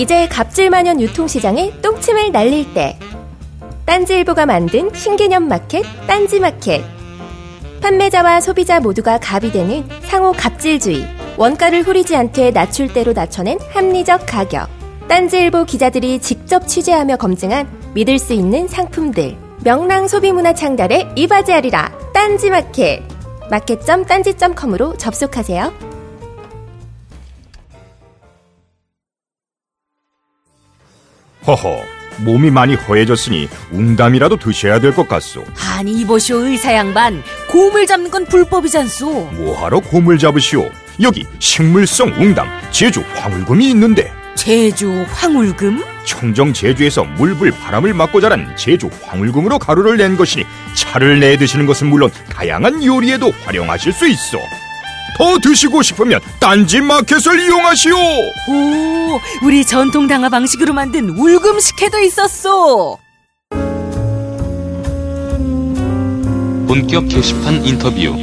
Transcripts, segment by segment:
이제 갑질만연 유통시장에 똥침을 날릴 때. 딴지일보가 만든 신개념 마켓, 딴지마켓. 판매자와 소비자 모두가 갑이 되는 상호 갑질주의. 원가를 후리지 않게 낮출대로 낮춰낸 합리적 가격. 딴지일보 기자들이 직접 취재하며 검증한 믿을 수 있는 상품들. 명랑 소비문화 창달에 이바지하리라. 딴지마켓. 마켓.딴지.com으로 접속하세요. 허허, 몸이 많이 허해졌으니 웅담이라도 드셔야 될 것 같소. 아니 이보시오 의사 양반 곰을 잡는 건 불법이잖소. 뭐하러 곰을 잡으시오? 여기 식물성 웅담 제주 황울금이 있는데 제주 황울금? 청정 제주에서 물불 바람을 맞고 자란 제주 황울금으로 가루를 낸 것이니 차를 내 드시는 것은 물론 다양한 요리에도 활용하실 수 있어. 더 드시고 싶으면 딴지 마켓을 이용하시오. 오 우리 전통 당화 방식으로 만든 울금 식혜도 있었소. 본격 게시판 인터뷰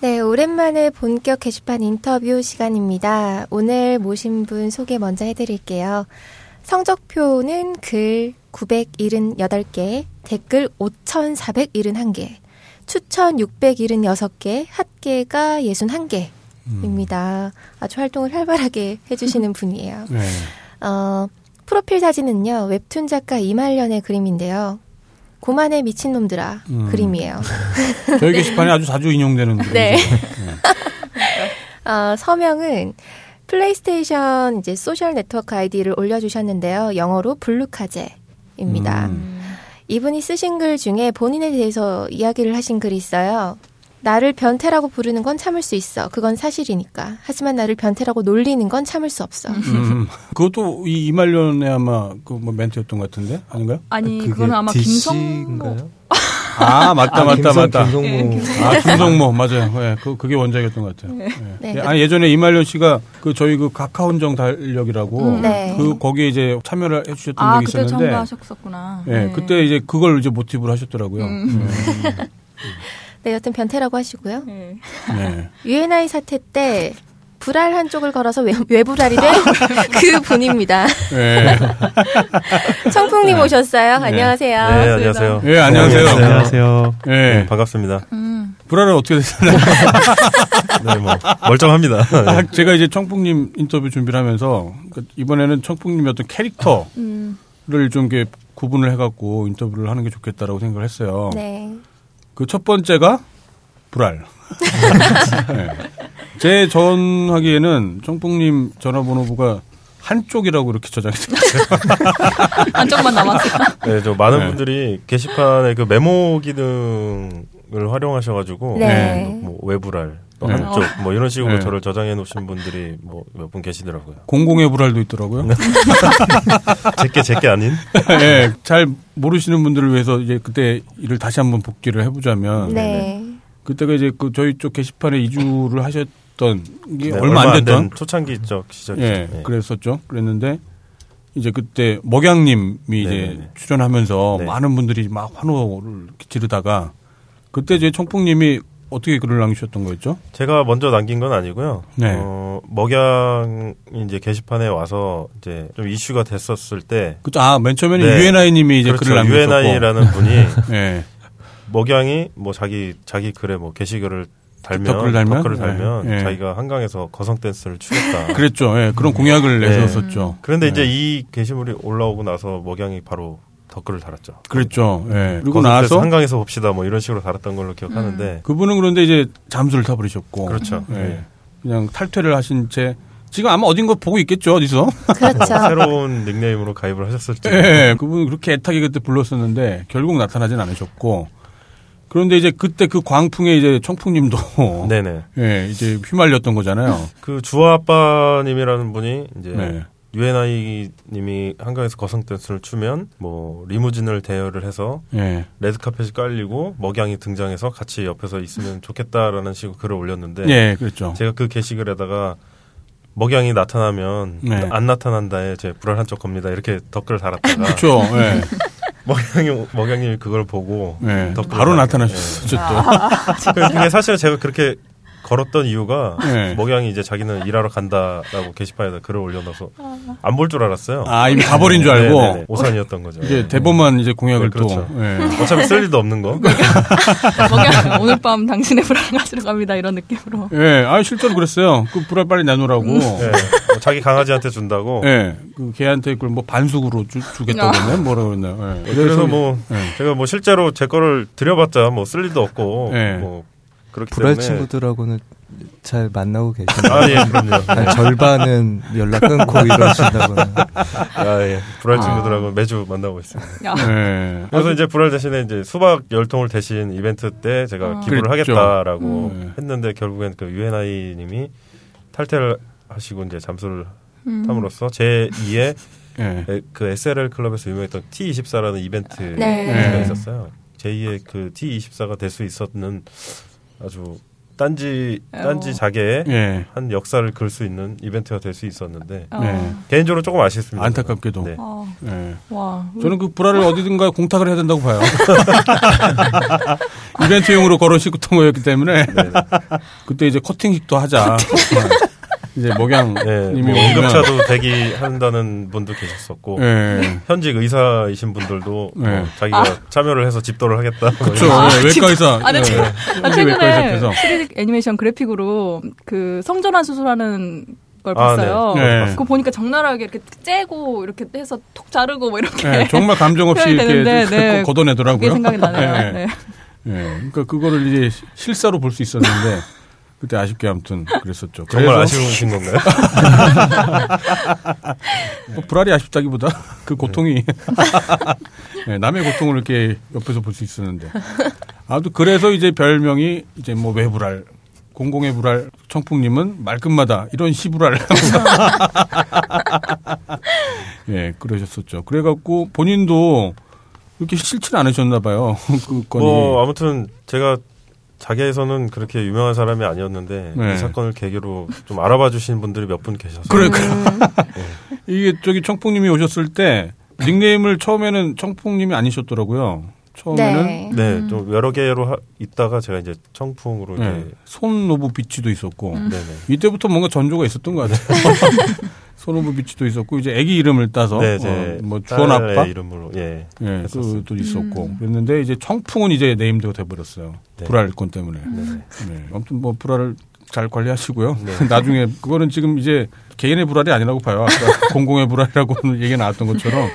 네, 오랜만에 본격 게시판 인터뷰 시간입니다. 오늘 모신 분 소개 먼저 해드릴게요. 성적표는 글 978개, 댓글 5471개, 추천 676개, 합계가 61개 입니다. 아주 활동을 활발하게 해주시는 분이에요. 네. 어, 프로필 사진은요, 웹툰 작가 이말년의 그림인데요. 고만해 미친놈들아 음. 그림이에요. 저희 게시판에 아주 자주 인용되는 네. 그림이죠. 어, 서명은 플레이스테이션 이제 소셜 네트워크 아이디를 올려주셨는데요. 영어로 블루카제입니다. 음. 이분이 쓰신 글 중에 본인에 대해서 이야기를 하신 글이 있어요. 나를 변태라고 부르는 건 참을 수 있어. 그건 사실이니까. 하지만 나를 변태라고 놀리는 건 참을 수 없어. 음. 그것도 이 이말년의 아마 그 뭐 멘트였던 것 같은데 아닌가요? 아니 그거는 아마 김성모? 아 맞다 맞다 김성, 맞다. 김성모. 아 김성모 맞아요. 예, 그 그게 원작이었던 것 같아요. 예. 네. 예, 아니 예전에 이말년 씨가 그 저희 그 카카온정 달력이라고 음. 네. 그 거기에 이제 참여를 해주셨던 아 적이 그때 있었는데 참가하셨었구나. 예, 네. 그때 이제 그걸 이제 모티브로 하셨더라고요. 음. 네, 여튼 변태라고 하시고요. 네. 예. 네. 유엔아이 사태 때 불알 한쪽을 걸어서 외, 외불알이 된 그 분입니다. 예. 청풍님 오셨어요. 안녕하세요. 네, 안녕하세요. 예, 안녕하세요. 안녕하세요. 예. 네, 반갑습니다. 음. 불안은 어떻게 되셨나요? 네, 뭐 멀쩡합니다. 아, 네. 제가 이제 청풍님 인터뷰 준비를 하면서 그 이번에는 청풍님의 어떤 캐릭터를 음. 좀 이렇게 구분을 해갖고 인터뷰를 하는 게 좋겠다라고 생각을 했어요. 네. 그 첫 번째가 불알. 네. 제 전화기에는 청풍님 전화번호부가 한쪽이라고 이렇게 저장이 됐어요. 안쪽만 남았어. 네, 저 많은 네. 분들이 게시판에 그 메모 기능을 활용하셔가지고 네. 뭐 외부랄, 또 네. 한쪽 뭐 이런 식으로 네. 저를 저장해 놓으신 분들이 뭐 몇 분 계시더라고요. 공공의 불알도 있더라고요. 제게 제게 아닌. 네, 잘 모르시는 분들을 위해서 이제 그때 일을 다시 한번 복귀를 해보자면 네. 그때가 이제 그 저희 쪽 게시판에 이주를 하셨 던 이게 네, 얼마 안 됐던 된 초창기 적 시절이죠. 예, 네. 그랬었죠. 그랬는데 이제 그때 먹양님이 이제 네네네. 출연하면서 네. 많은 분들이 막 환호를 지르다가 그때 이제 청풍님이 어떻게 글을 남기셨던 거였죠? 제가 먼저 남긴 건 아니고요. 네. 어, 먹양이 이제 게시판에 와서 이제 좀 이슈가 됐었을 때 그죠? 아, 맨 처음에는 네. UNI님이 이제 그렇죠. 글을 남기셨고. UNI라는 분이 예. 먹양이 뭐 자기 자기 글에 뭐 게시글을 달면 댓글을 달면? 댓글을 달면 네. 자기가 한강에서 거성 댄스를 추겠다. 그랬죠. 예. 그런 공약을 네. 내세웠었죠. 그런데 네. 이제 이 게시물이 올라오고 나서 먹양이 바로 댓글을 달았죠. 그랬죠. 예. 그리고 나서 한강에서 봅시다 뭐 이런 식으로 달았던 걸로 기억하는데 그분은 그런데 이제 잠수를 타버리셨고. 그렇죠. 예. 네. 그냥 탈퇴를 하신 채 지금 아마 어딘가 보고 있겠죠. 어디서? 그렇죠. 새로운 닉네임으로 가입을 하셨을지. 예, 그분 그렇게 애타게 그때 불렀었는데 결국 나타나진 않으셨고 그런데 이제 그때 그 광풍에 이제 청풍님도 네네. 예, 이제 휘말렸던 거잖아요. 그 주아 아빠님이라는 분이 이제 네. 유엔아이 님이 한강에서 거성 댄스를 추면 뭐 리무진을 대여를 해서 예. 레드 카펫이 깔리고 먹양이 등장해서 같이 옆에서 있으면 좋겠다라는 식으로 글을 올렸는데 예, 그렇죠. 제가 그 게시글에다가 먹양이 나타나면 네. 안 나타난다에 제 불알 한쪽 겁니다 이렇게 댓글을 달았다가 그렇죠. 예. 먹양이 먹양님이 그걸 보고 예. 댓글을 바로 달- 나타나셨죠 또. 그- 그게 사실 제가 그렇게 걸었던 이유가 네. 먹양이 이제 자기는 일하러 간다라고 게시판에다 글을 올려놔서 안 볼 줄 알았어요. 아 이미 가버린 줄 알고 네네네. 오산이었던 거죠. 이제 대본만 이제 공약을 네, 그렇죠. 또. 예. 어차피 쓸 일도 없는 거. 먹양 오늘 밤 당신의 불안을 가지러 갑니다 이런 느낌으로. 예, 아 실제로 그랬어요. 그 불알 빨리 내놓으라고. 네. 뭐 자기 강아지한테 준다고. 예, 그 걔한테 그걸 뭐 반숙으로 주, 주겠다고 했나요? 뭐라 그랬나요? 예. 그래서 뭐 예. 제가 뭐 실제로 제 거를 드려봤자 뭐 쓸 일도 없고 네. 뭐 그렇기 불알 때문에 친구들하고는 잘 만나고 계시나요? 아 예 그럼요. 한 절반은 연락 끊고 이러신다거나. 아 예. 불알 아. 친구들하고 매주 만나고 있습니다. 야. 예. 그래서 이제 불알 대신에 이제 수박 열통을 대신 이벤트 때 제가 아. 기부를 그랬죠. 하겠다라고 음. 했는데 결국엔 그 유엔아이님이 탈퇴를 하시고 이제 잠수를 음. 함으로써 제 2의 예. 그 SLL 클럽에서 유명했던 T24라는 이벤트가 네. 있었어요. 제2의 그 T24가 될 수 있었는 아주 딴지 딴지 어. 자계의 예. 한 역사를 그을 수 있는 이벤트가 될 수 있었는데 어. 네. 개인적으로 조금 아쉽습니다. 안타깝게도. 네. 어. 예. 와. 저는 그 불알을 어디든가 공탁을 해야 된다고 봐요. 이벤트용으로 걸어싣던 거였기 때문에 네. 그때 이제 커팅식도 하자. 이제 목양님이 네, 뭐 응급차도 대기한다는 분도 계셨었고 예. 현직 의사이신 분들도 네. 뭐 자기가 참여를 해서 집도를 하겠다. 뭐 그렇죠. 예, 외과 의사. 아, 네. 예. 아, 최근에 의사께서. 3D 애니메이션 그래픽으로 그 성전환 수술하는 걸 아, 봤어요. 네. 네. 그거 보니까 적나라하게 이렇게 째고 이렇게 해서 톡 자르고 뭐 이렇게 예, 정말 감정 없이 이렇게 되는데, 네. 걷어내더라고요. 그게 생각이 나네요. 예. 네. 예, 그러니까 그거를 이제 실사로 볼 수 있었는데 그때 아쉽게 아무튼 그랬었죠. 정말 아쉬우신 건가요? 뭐 불알이 아쉽다기보다 그 고통이 예, 남의 고통을 이렇게 옆에서 볼 수 있었는데 아무튼 그래서 이제 별명이 이제 뭐 외불알 공공의 불알 청풍님은 말끝마다 이런 시불알 예 그러셨었죠. 그래갖고 본인도 이렇게 싫지는 않으셨나 봐요. 그 건이 뭐 아무튼 제가 자기에서는 그렇게 유명한 사람이 아니었는데 네. 이 사건을 계기로 좀 알아봐 주신 분들이 몇 분 계셔서 그러니까 이게 저기 청풍님이 오셨을 때 닉네임을 처음에는 청풍님이 아니셨더라고요. 처음에는 네. 네, 좀 여러 개로 하- 있다가 제가 이제 청풍으로 네, 이제 손노부 비치도 있었고 네네. 이때부터 뭔가 전조가 있었던 것 같아요. son of bitch도 있었고 이제 아기 이름을 따서 네, 어, 제뭐 주원 아빠 이름으로 예. 예, 했었어요. 그것도 있었고 그랬는데 이제 청풍은 이제 named가 돼버렸어요. 네. 불알 건 때문에. 네. 네. 아무튼 뭐 불알을 잘 관리하시고요. 네. 나중에 그거는 지금 이제 개인의 불알이 아니라고 봐요. 아까 공공의 불알이라고 얘기가 나왔던 것처럼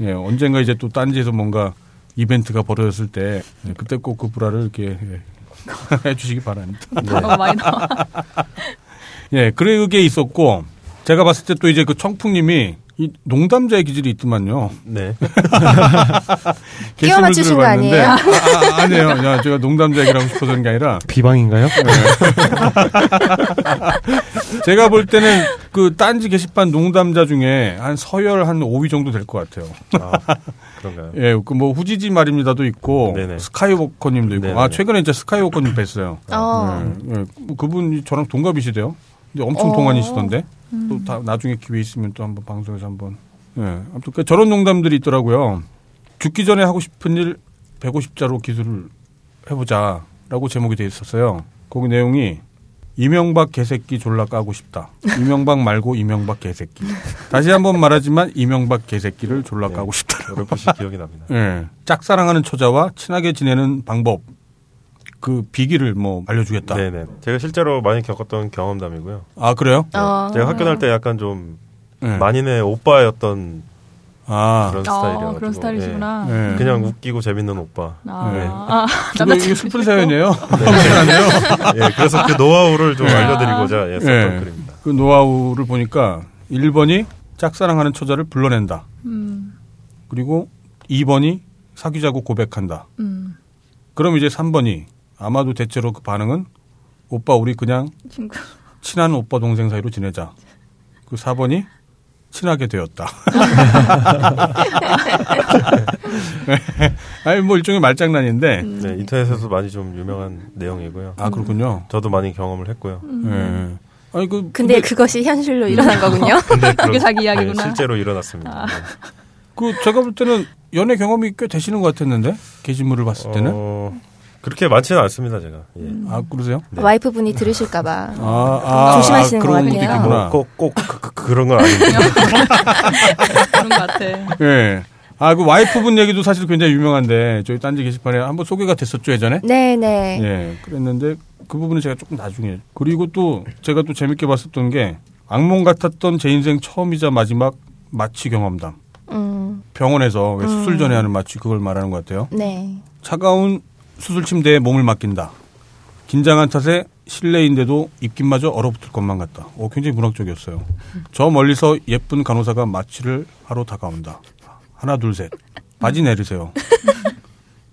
예, 언젠가 이제 또 딴지에서 뭔가 이벤트가 벌어졌을 때 예, 그때 꼭 그 불알을 이렇게 예, 해주시기 바랍니다. 어, 많이 나와. 예, 그게 있었고 제가 봤을 때 또 이제 그 청풍님이 이 농담자의 기질이 있더만요. 네. 끼워 맞추신 거 봤는데 아니에요? 아, 아, 아니에요. 야, 제가 농담자 얘기를 하고 싶어서 그런 게 아니라 비방인가요? 제가 볼 때는 그 딴지 게시판 농담자 중에 한 서열 한 5위 정도 될 것 같아요. 아, 그런가요? 예, 그 뭐 후지지 말입니다도 있고 네네. 스카이워커님도 있고 네네네. 아 최근에 이제 스카이워커님 뵀어요. 어. 예, 예. 뭐 그분이 저랑 동갑이시대요. 근데 엄청 어. 동안이시던데. 또다 나중에 기회 있으면 또 한번 방송에서 한번. 예. 아무튼 그 저런 농담들이 있더라고요. 죽기 전에 하고 싶은 일 150자로 기술을 해보자라고 제목이 돼 있었어요. 거기 내용이 이명박 개새끼 졸라 까고 싶다. 이명박 말고 이명박 개새끼. 다시 한번 말하지만 이명박 개새끼를 졸라 네. 까고 싶다. 어렴풋이 기억이 납니다. 예. 짝사랑하는 처자와 친하게 지내는 방법. 그 비기를 뭐 알려주겠다. 네네. 제가 실제로 많이 겪었던 경험담이고요. 아 그래요? 어. 제가 학교 다닐 때 약간 좀 예. 만인의 오빠였던 아. 그런 어, 스타일이어가지고 그런 스타일이시구나. 예. 예. 그냥 웃기고 재밌는 오빠. 아, 네. 아, 남자친구 이거 슬픈 사연이에요. 예, 그래서 그 노하우를 좀 네. 알려드리고자 예, 썼던 예. 글입니다. 그 노하우를 보니까 1번이 짝사랑하는 처자를 불러낸다. 음, 그리고 2번이 사귀자고 고백한다. 음, 그럼 이제 3번이 아마도 대체로 그 반응은 오빠 우리 그냥 친구. 친한 오빠 동생 사이로 지내자. 그 4번이 친하게 되었다. 아니 뭐 일종의 말장난인데 음. 네, 인터넷에서 많이 좀 유명한 내용이고요. 아 그렇군요. 저도 많이 경험을 했고요. 음. 예. 아니 그 근데 그것이 현실로 일어난 거군요. 근데 그게 자기 이야기구나. 네, 실제로 일어났습니다. 네. 그 제가 볼 때는 연애 경험이 꽤 되시는 것 같았는데 게시물을 봤을 때는 어, 그렇게 많지는 않습니다, 제가. 예. 아 그러세요? 네. 와이프분이 들으실까봐. 아, 아 조심하시는 아, 것 그런 것도 같아요. 있구나. 뭐꼭꼭 그, 그, 런건 아닌데. 그런 것 같아. 예. 아, 그 와이프분 얘기도 사실 굉장히 유명한데 저희 딴지 게시판에 한번 소개가 됐었죠 예전에. 네네. 예, 그랬는데 그 부분은 제가 조금 나중에. 그리고 또 제가 또 재밌게 봤었던 게 악몽 같았던 제 인생 처음이자 마지막 마취 경험담. 음, 병원에서 왜 수술 전에 하는 마취 그걸 말하는 것 같아요. 네. 차가운 수술 침대에 몸을 맡긴다. 긴장한 탓에 실내인데도 입김마저 얼어붙을 것만 같다. 오, 굉장히 문학적이었어요. 저 멀리서 예쁜 간호사가 마취를 하러 다가온다. 하나, 둘, 셋. 바지 내리세요.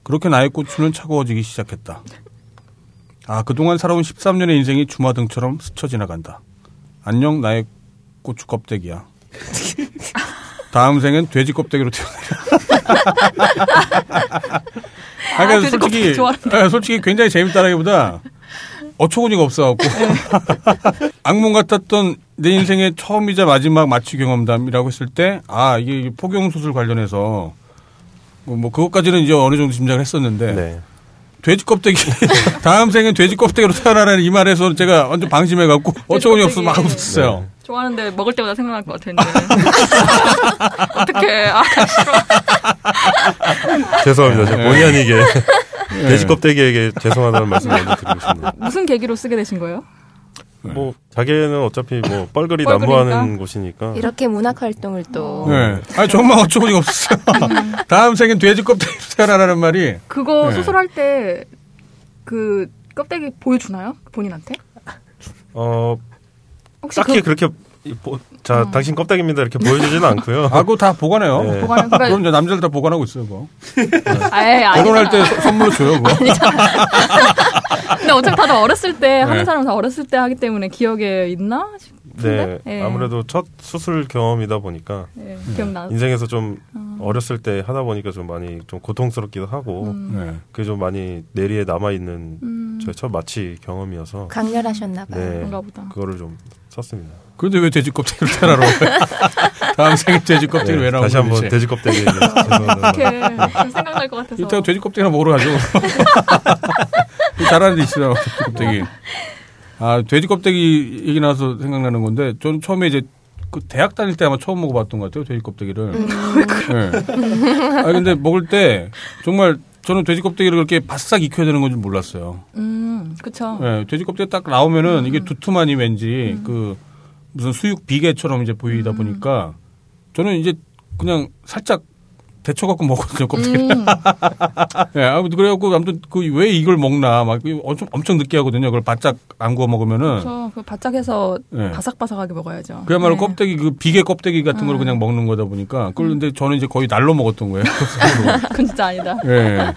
그렇게 나의 고추는 차가워지기 시작했다. 아, 그동안 살아온 13년의 인생이 주마등처럼 스쳐 지나간다. 안녕, 나의 고추 껍데기야. 다음 생엔 돼지 껍데기로 태어나. 아, 그러니까 돼지 솔직히. 아, 솔직히 굉장히 재밌다라기보다 어처구니가 없어갖고 악몽 같았던 내 인생의 처음이자 마지막 마취 경험담이라고 했을 때 아 이게 포경 수술 관련해서 뭐, 뭐 그것까지는 이제 어느 정도 짐작을 했었는데 네. 돼지 껍데기 다음 생엔 돼지 껍데기로 태어나라는 이 말에서 제가 완전 방심해 갖고 어처구니 없어 막. 웃었어요. 좋아하는데 먹을 때마다 생각날 것 같은데. 어떡해. 아, 싫어. 죄송합니다. 제가 네. 본의 아니게 돼지 껍데기에게 죄송하다는 말씀 먼저 드리고 싶네요. 무슨 계기로 쓰게 되신 거예요? 뭐 자기는 어차피 뭐 뻘거리니까? 난무하는 곳이니까 이렇게 문학 활동을 또. 네. 아니 정말 어처구니가 없었어요. 다음 생엔 돼지 껍데기로 태어나라는 말이 그거 네. 수술할 때 그 껍데기 보여주나요? 본인한테? 어 혹시 딱히 그 보- 자 음. 당신 껍데기입니다 이렇게 보여주지는 않고요. 아 그거 다 보관해요. 네. 보관을 그럼 그러니까 이제 남자들 다 보관하고 있어요. 그거. 아예 아니 결혼할 때 서- 선물로 줘요. 그거. 근데 어차피 다들 어렸을 때 네. 하는 사람은 다 어렸을 때 하기 때문에 기억에 있나 네, 싶은데 예. 아무래도 첫 수술 경험이다 보니까 예, 기억나. 인생에서 좀 어렸을 때 하다 보니까 좀 많이 좀 고통스럽기도 하고 음. 네. 그게 좀 많이 뇌리에 남아 있는 음. 저의 첫 마취 경험이어서 강렬하셨나봐요. 네 그런가 보다. 그거를 좀 썼습니다. 그런데 왜 돼지 껍데기로 태어나러 다음 생에 돼지 껍데기를 네, 왜 나오는 다시 한번? 돼지 껍데기. 이렇게 생각날 것 같아서. 이따가 돼지 껍데기나 먹으러 가죠. 잘하는 데 있어요. 돼지 껍데기. 아, 돼지 껍데기 얘기 나와서 생각나는 건데, 저는 처음에 이제 그 대학 다닐 때 아마 처음 먹어봤던 것 같아요. 돼지 껍데기를. 네. 아, 근데 먹을 때 정말 저는 돼지 껍데기를 그렇게 바싹 익혀야 되는 건 줄 몰랐어요. 음, 그쵸. 네, 돼지 껍데기 딱 나오면은 이게 두툼하니 왠지 그 무슨 수육 비계처럼 이제 보이다 보니까 저는 이제 그냥 살짝 데쳐갖고 먹거든요, 껍데기를. 음, 예, 아무튼 그래갖고 아무튼 그 왜 이걸 먹나 막 엄청 엄청 느끼하거든요. 그걸 바짝 안 구워 먹으면은. 그 바짝해서 네. 바삭바삭하게 먹어야죠. 그야말로 네. 껍데기 그 비계 껍데기 같은 걸 음. 그냥 먹는 거다 보니까 그걸 근데 저는 이제 거의 날로 먹었던 거예요. 그건 진짜 아니다. 예.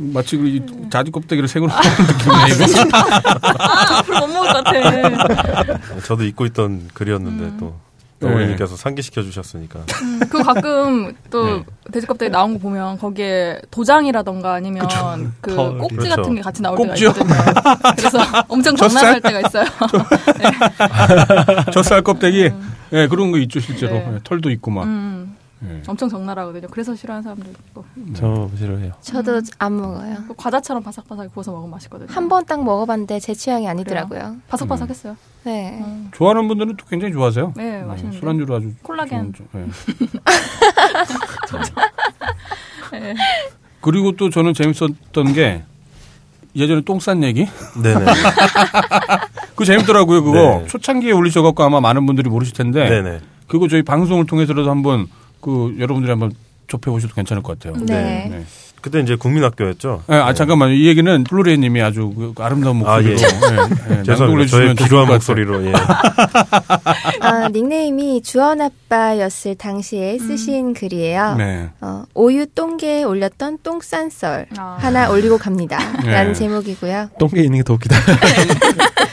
마치 그이 자지 껍데기를 생으로 먹는 느낌이네 이거. 아, 앞으로 못 먹을 것 같아. 저도 잊고 있던 글이었는데 음. 또 네. 어머님께서 상기시켜 주셨으니까 그 가끔 또 네. 돼지 껍데기 나온 거 보면 거기에 도장이라던가 아니면 그 털이. 꼭지 그렇죠. 같은 게 같이 나올 꼭지요? 때가 있거든요. 그래서 엄청 장난할 때가 있어요. 젖살 껍데기. 예, 그런 거 있죠 실제로. 네. 예, 털도 있고 막. 음, 예. 엄청 적나라하거든요. 그래서 싫어하는 사람도 있고. 저 싫어해요. 저도 안 먹어요. 그 과자처럼 바삭바삭 구워서 먹으면 맛있거든요. 한 번 딱 먹어봤는데 제 취향이 아니더라고요. 바삭바삭했어요. 네. 음. 좋아하는 분들은 또 굉장히 좋아하세요. 네, 맛있는데. 술안주로 아주 콜라겐. 좋은 점. 예. 네. 그리고 또 저는 재밌었던 게 예전에 똥 싼 얘기? 네네. 그거 재밌더라고요, 그거. 네. 초창기에 올리셔갖고 아마 많은 분들이 모르실 텐데. 네네. 그거 저희 방송을 통해서라도 한번 그 여러분들이 한번 접해보셔도 괜찮을 것 같아요. 네. 네. 그때 이제 국민학교였죠. 네, 아, 잠깐만요. 이 얘기는 플루레이 님이 아주 그 아름다운 목소리로. 아, 예. 네, 네, 죄송합니다. 저의 비루한 것 같아요. 목소리로 예. 아, 닉네임이 주원 아빠였을 당시에 쓰신 글이에요. 네. 어, 오유 똥개에 올렸던 똥싼 썰 아. 하나 올리고 갑니다. 네. 라는 제목이고요. 똥개 있는 게 더 웃기다.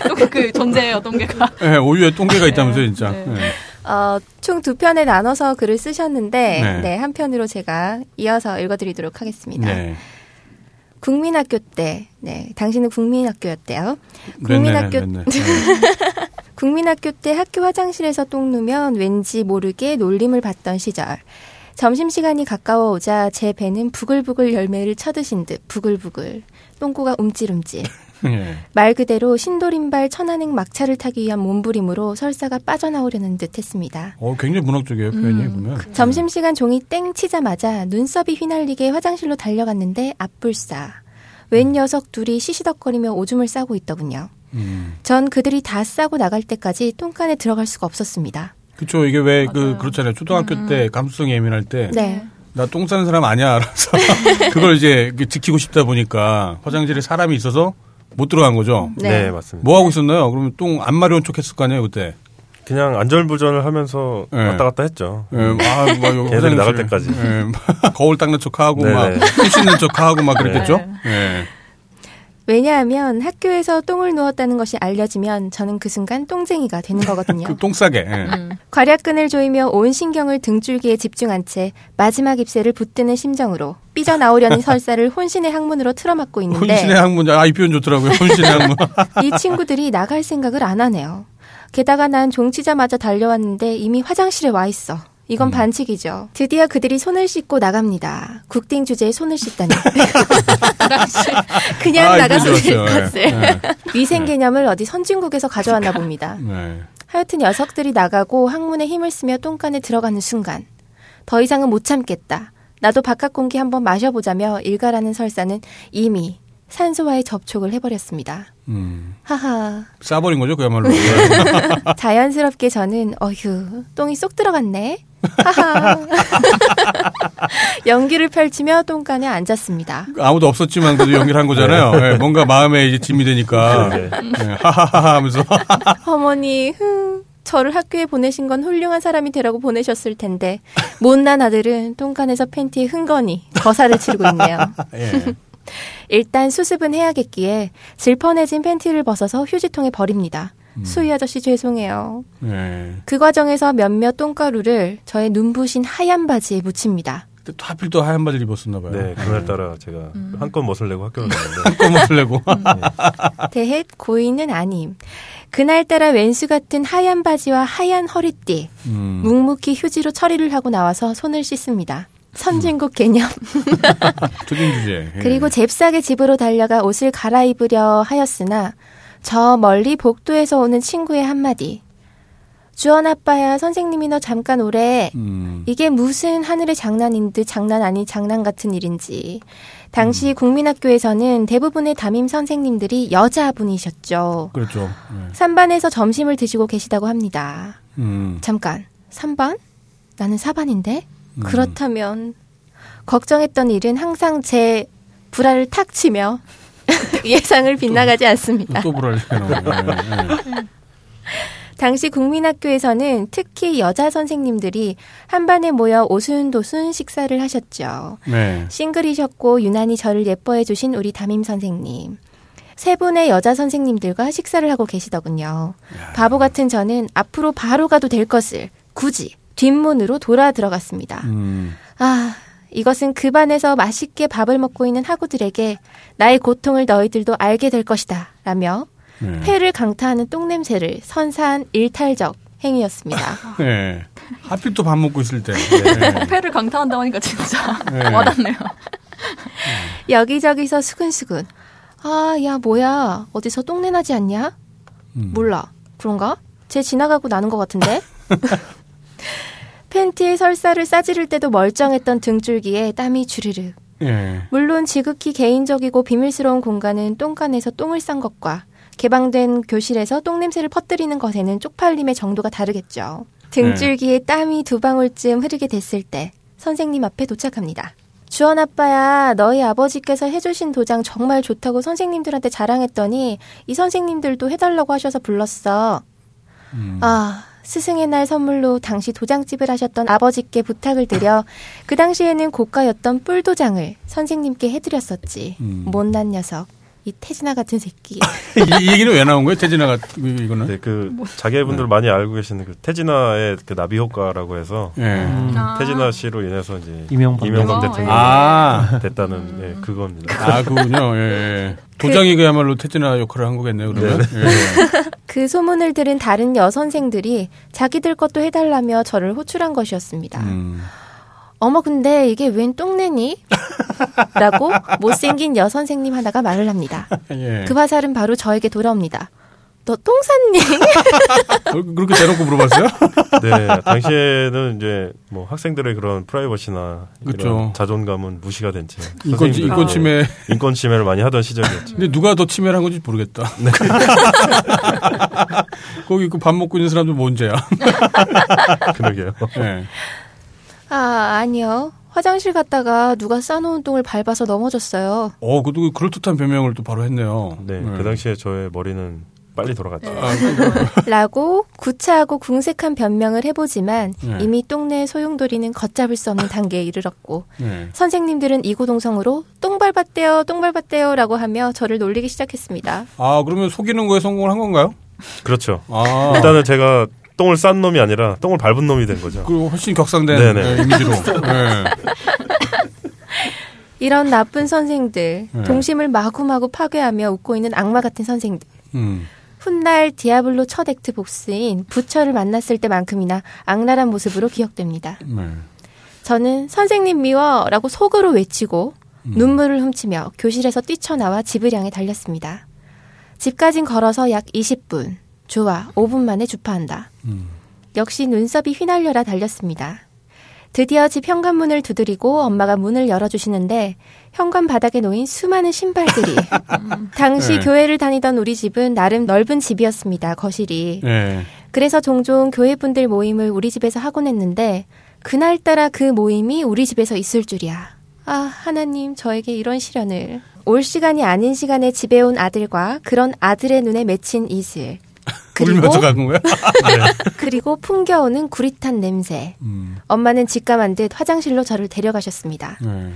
또그 존재예요, 동계가. 네, 오유에 똥개가 있다면서요, 진짜. 네. 네. 어, 총 두 편에 나눠서 글을 쓰셨는데, 네. 네. 한 편으로 제가 이어서 읽어드리도록 하겠습니다. 네. 국민학교 때, 네, 당신은 국민학교였대요. 네, 국민학교, 네, 네, 네. 국민학교 때 학교 화장실에서 똥 누면 왠지 모르게 놀림을 받던 시절. 점심시간이 가까워 오자 제 배는 부글부글 열매를 쳐드신 듯 부글부글 똥구가 움찔움찔 예. 말 그대로 신도림발 천안행 막차를 타기 위한 몸부림으로 설사가 빠져나오려는 듯 했습니다. 어, 굉장히 문학적이에요, 표현이 음, 보면. 점심시간 종이 땡 치자마자 눈썹이 휘날리게 화장실로 달려갔는데 앞불싸. 웬 녀석 둘이 시시덕거리며 오줌을 싸고 있더군요. 음. 전 그들이 다 싸고 나갈 때까지 똥간에 들어갈 수가 없었습니다. 그쵸, 이게 왜, 그, 맞아요. 그렇잖아요. 초등학교 때 감수성 예민할 때. 네. 나똥 싸는 사람 아니야. 알아서. 그걸 이제 그 지키고 싶다 보니까 화장실에 사람이 있어서 못 들어간 거죠. 네. 네, 맞습니다. 뭐 하고 있었나요? 그러면 똥 안 마려운 척 했을 거 아니에요, 그때. 그냥 안절부절을 하면서 네. 왔다 갔다 했죠. 예, 아, 막 여기 걔들이 나갈 화장실에, 때까지. 예, 막 거울 닦는 척하고 네네. 막손 씻는 척하고 막 그랬겠죠. 네. 예. 왜냐하면 학교에서 똥을 누웠다는 것이 알려지면 저는 그 순간 똥쟁이가 되는 거거든요. 그 똥 싸게. 예. 음. 괄약근을 조이며 온 신경을 등줄기에 집중한 채 마지막 입새를 붙드는 심정으로 삐져나오려는 설사를 혼신의 학문으로 틀어막고 있는데 혼신의 학문, 아, 이 표현 좋더라고요. 혼신의 학문. 이 친구들이 나갈 생각을 안 하네요. 게다가 난 종치자마자 달려왔는데 이미 화장실에 와 있어. 이건 반칙이죠. 드디어 그들이 손을 씻고 나갑니다. 국딩 주제에 손을 씻다니. 그냥 아, 나가서 될 좋았어요. 것을. 예. 위생 개념을 어디 선진국에서 가져왔나 봅니다. 네. 하여튼 녀석들이 나가고 항문에 힘을 쓰며 똥간에 들어가는 순간 더 이상은 못 참겠다. 나도 바깥 공기 한번 마셔보자며 일가라는 설사는 이미 산소와의 접촉을 해버렸습니다. 음. 하하. 싸버린 거죠, 그야말로. 자연스럽게 저는 어휴 똥이 쏙 들어갔네. 하하. 연기를 펼치며 똥간에 앉았습니다. 아무도 없었지만 그래도 연기를 한 거잖아요. 예, 뭔가 마음에 이제 짐이 되니까. 네. 예, 하하하 하면서. 어머니, 흥, 저를 학교에 보내신 건 훌륭한 사람이 되라고 보내셨을 텐데 못난 아들은 똥간에서 팬티에 흥건히 거사를 치르고 있네요. 예. 일단 수습은 해야겠기에 질펀해진 팬티를 벗어서 휴지통에 버립니다. 수희 아저씨 죄송해요. 예. 그 과정에서 몇몇 똥가루를 저의 눈부신 하얀 바지에 묻힙니다. 또 하필 또 하얀 바지를 입었었나 봐요. 네, 그날 따라 제가 한껏 멋을 내고 학교를 갔는데 한꺼번을 내고. 대헷 고인은 아님. 그날 따라 왼수 같은 하얀 바지와 하얀 허리띠, 음. 묵묵히 휴지로 처리를 하고 나와서 손을 씻습니다. 선진국 개념. 주제. 예. 그리고 잽싸게 집으로 달려가 옷을 갈아입으려 하였으나 저 멀리 복도에서 오는 친구의 한마디. 주원 아빠야 선생님이 너 잠깐 오래. 음. 이게 무슨 하늘의 장난인 듯 장난 아닌 장난 같은 일인지. 음. 당시 국민학교에서는 대부분의 담임 선생님들이 여자분이셨죠. 그렇죠. 예. 3반에서 점심을 드시고 계시다고 합니다. 음. 잠깐, 3반? 나는 4반인데? 음. 그렇다면, 걱정했던 일은 항상 제 불화를 탁 치며 예상을 빗나가지 않습니다. 또 불알 나오네. 예. 당시 국민학교에서는 특히 여자 선생님들이 한 반에 모여 오순도순 식사를 하셨죠. 네. 싱글이셨고 유난히 저를 예뻐해 주신 우리 담임 선생님. 세 분의 여자 선생님들과 식사를 하고 계시더군요. 바보 같은 저는 앞으로 바로 가도 될 것을 굳이 뒷문으로 돌아 들어갔습니다. 음. 아, 이것은 그 반에서 맛있게 밥을 먹고 있는 학우들에게 나의 고통을 너희들도 알게 될 것이다. 라며 네. 폐를 강타하는 똥냄새를 선사한 일탈적 행위였습니다. 네. 하필 또 밥 먹고 있을 때. 패를 강타한다고 하니까 진짜 네. 와닿네요. 여기저기서 수근수근. 아, 야, 뭐야. 어디서 똥내 나지 않냐? 음. 몰라. 그런가? 쟤 지나가고 나는 것 같은데? 팬티에 설사를 싸지를 때도 멀쩡했던 등줄기에 땀이 주르륵. 예. 물론 지극히 개인적이고 비밀스러운 공간은 똥간에서 똥을 싼 것과 개방된 교실에서 똥냄새를 퍼뜨리는 것에는 쪽팔림의 정도가 다르겠죠. 등줄기에 땀이 두 방울쯤 흐르게 됐을 때 선생님 앞에 도착합니다. 주원 아빠야, 너희 아버지께서 해주신 도장 정말 좋다고 선생님들한테 자랑했더니 이 선생님들도 해달라고 하셔서 불렀어. 음. 아, 스승의 날 선물로 당시 도장집을 하셨던 아버지께 부탁을 드려 그 당시에는 고가였던 뿔도장을 선생님께 해드렸었지. 음. 못난 녀석. 이 태진아 같은 새끼. 이, 이 얘기는 왜 나온 거예요? 태진아가 이- 이거는? 네, 그 자기분들 많이 알고 계시는 그 태진아의 그 나비 효과라고 해서 예. 음. 아. 태진아 씨로 인해서 이제 이명박 이명박 대통령. 아. 됐다는 예, 그겁니다. 아, 그군요. 예, 예. 도장이 그 야말로 태진아 역할을 한 거겠네요, 그러면. 예. 그 소문을 들은 다른 여선생들이 자기들 것도 해달라며 저를 호출한 것이었습니다. 음. 어머, 근데 이게 웬 똥내니? 라고 못생긴 여선생님 하나가 말을 합니다. 예. 그 화살은 바로 저에게 돌아옵니다. 너똥 쌌니? 어, 그렇게 대놓고 물어봤어요? 네, 당시에는 이제 뭐 학생들의 그런 프라이버시나 그쵸. 이런 자존감은 무시가 된 채. 인권, 인권 침해. 인권 침해를 많이 하던 시절이었죠. 근데 누가 더 침해를 한 건지 모르겠다. 네. 거기 그 밥 먹고 있는 사람들 뭔 죄야? 그러게요. 예. 아, 아니요. 화장실 갔다가 누가 싸놓은 똥을 밟아서 넘어졌어요. 어, 그것도 그럴듯한 변명을 또 바로 했네요. 네, 예. 그 당시에 저의 머리는 빨리 돌아갔죠. 아, 그- 라고 구차하고 궁색한 변명을 해보지만 네. 이미 똥내의 소용돌이는 걷잡을 수 없는 단계에 이르렀고 예. 선생님들은 이고동성으로 똥 밟았대요, 똥 밟았대요 라고 하며 저를 놀리기 시작했습니다. 아, 그러면 속이는 거에 성공을 한 건가요? 그렇죠. 아. 일단은 제가 똥을 싼 놈이 아니라 똥을 밟은 놈이 된 거죠. 그 훨씬 격상된 네네. 예, 이미지로. 예. 이런 나쁜 선생들, 네. 동심을 마구마구 파괴하며 웃고 있는 악마 같은 선생들. 음. 훗날 디아블로 첫 액트 복스인 부처를 만났을 때만큼이나 악랄한 모습으로 기억됩니다. 네. 저는 선생님 미워! 라고 속으로 외치고 음. 눈물을 훔치며 교실에서 뛰쳐나와 집을 향해 달렸습니다. 집까진 걸어서 약 20분. 좋아, 5분 만에 주파한다. 음. 역시 눈썹이 휘날려라 달렸습니다. 드디어 집 현관문을 두드리고 엄마가 문을 열어주시는데 현관 바닥에 놓인 수많은 신발들이 당시 네. 교회를 다니던 우리 집은 나름 넓은 집이었습니다. 거실이. 예. 그래서 종종 교회 분들 모임을 우리 집에서 하곤 했는데 그날따라 그 모임이 우리 집에서 있을 줄이야. 아 하나님 저에게 이런 시련을. 올 시간이 아닌 시간에 집에 온 아들과 그런 아들의 눈에 맺힌 이슬. 그리고 울면서 간 거야? 그리고 풍겨오는 구릿한 냄새. 음. 엄마는 직감한 듯 화장실로 저를 데려가셨습니다. 예.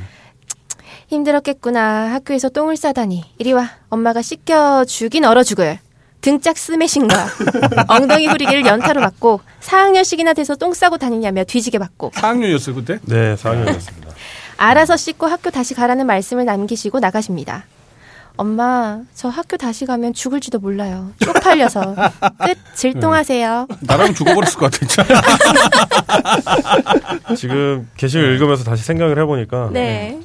힘들었겠구나. 학교에서 똥을 싸다니. 이리 와. 엄마가 씻겨 주긴 얼어 죽을. 등짝 스매싱과 엉덩이 후리기를 연타로 맞고 4학년씩이나 돼서 똥 싸고 다니냐며 뒤지게 맞고 4학년이었어요, 그때? 네, 4학년이었습니다. 알아서 씻고 학교 다시 가라는 말씀을 남기시고 나가십니다. 엄마, 저 학교 다시 가면 죽을지도 몰라요. 쪽팔려서. 끝. 질동하세요. 나랑 죽어버렸을 것 같아, 진짜. 지금 게시글 읽으면서 다시 생각을 해보니까 네.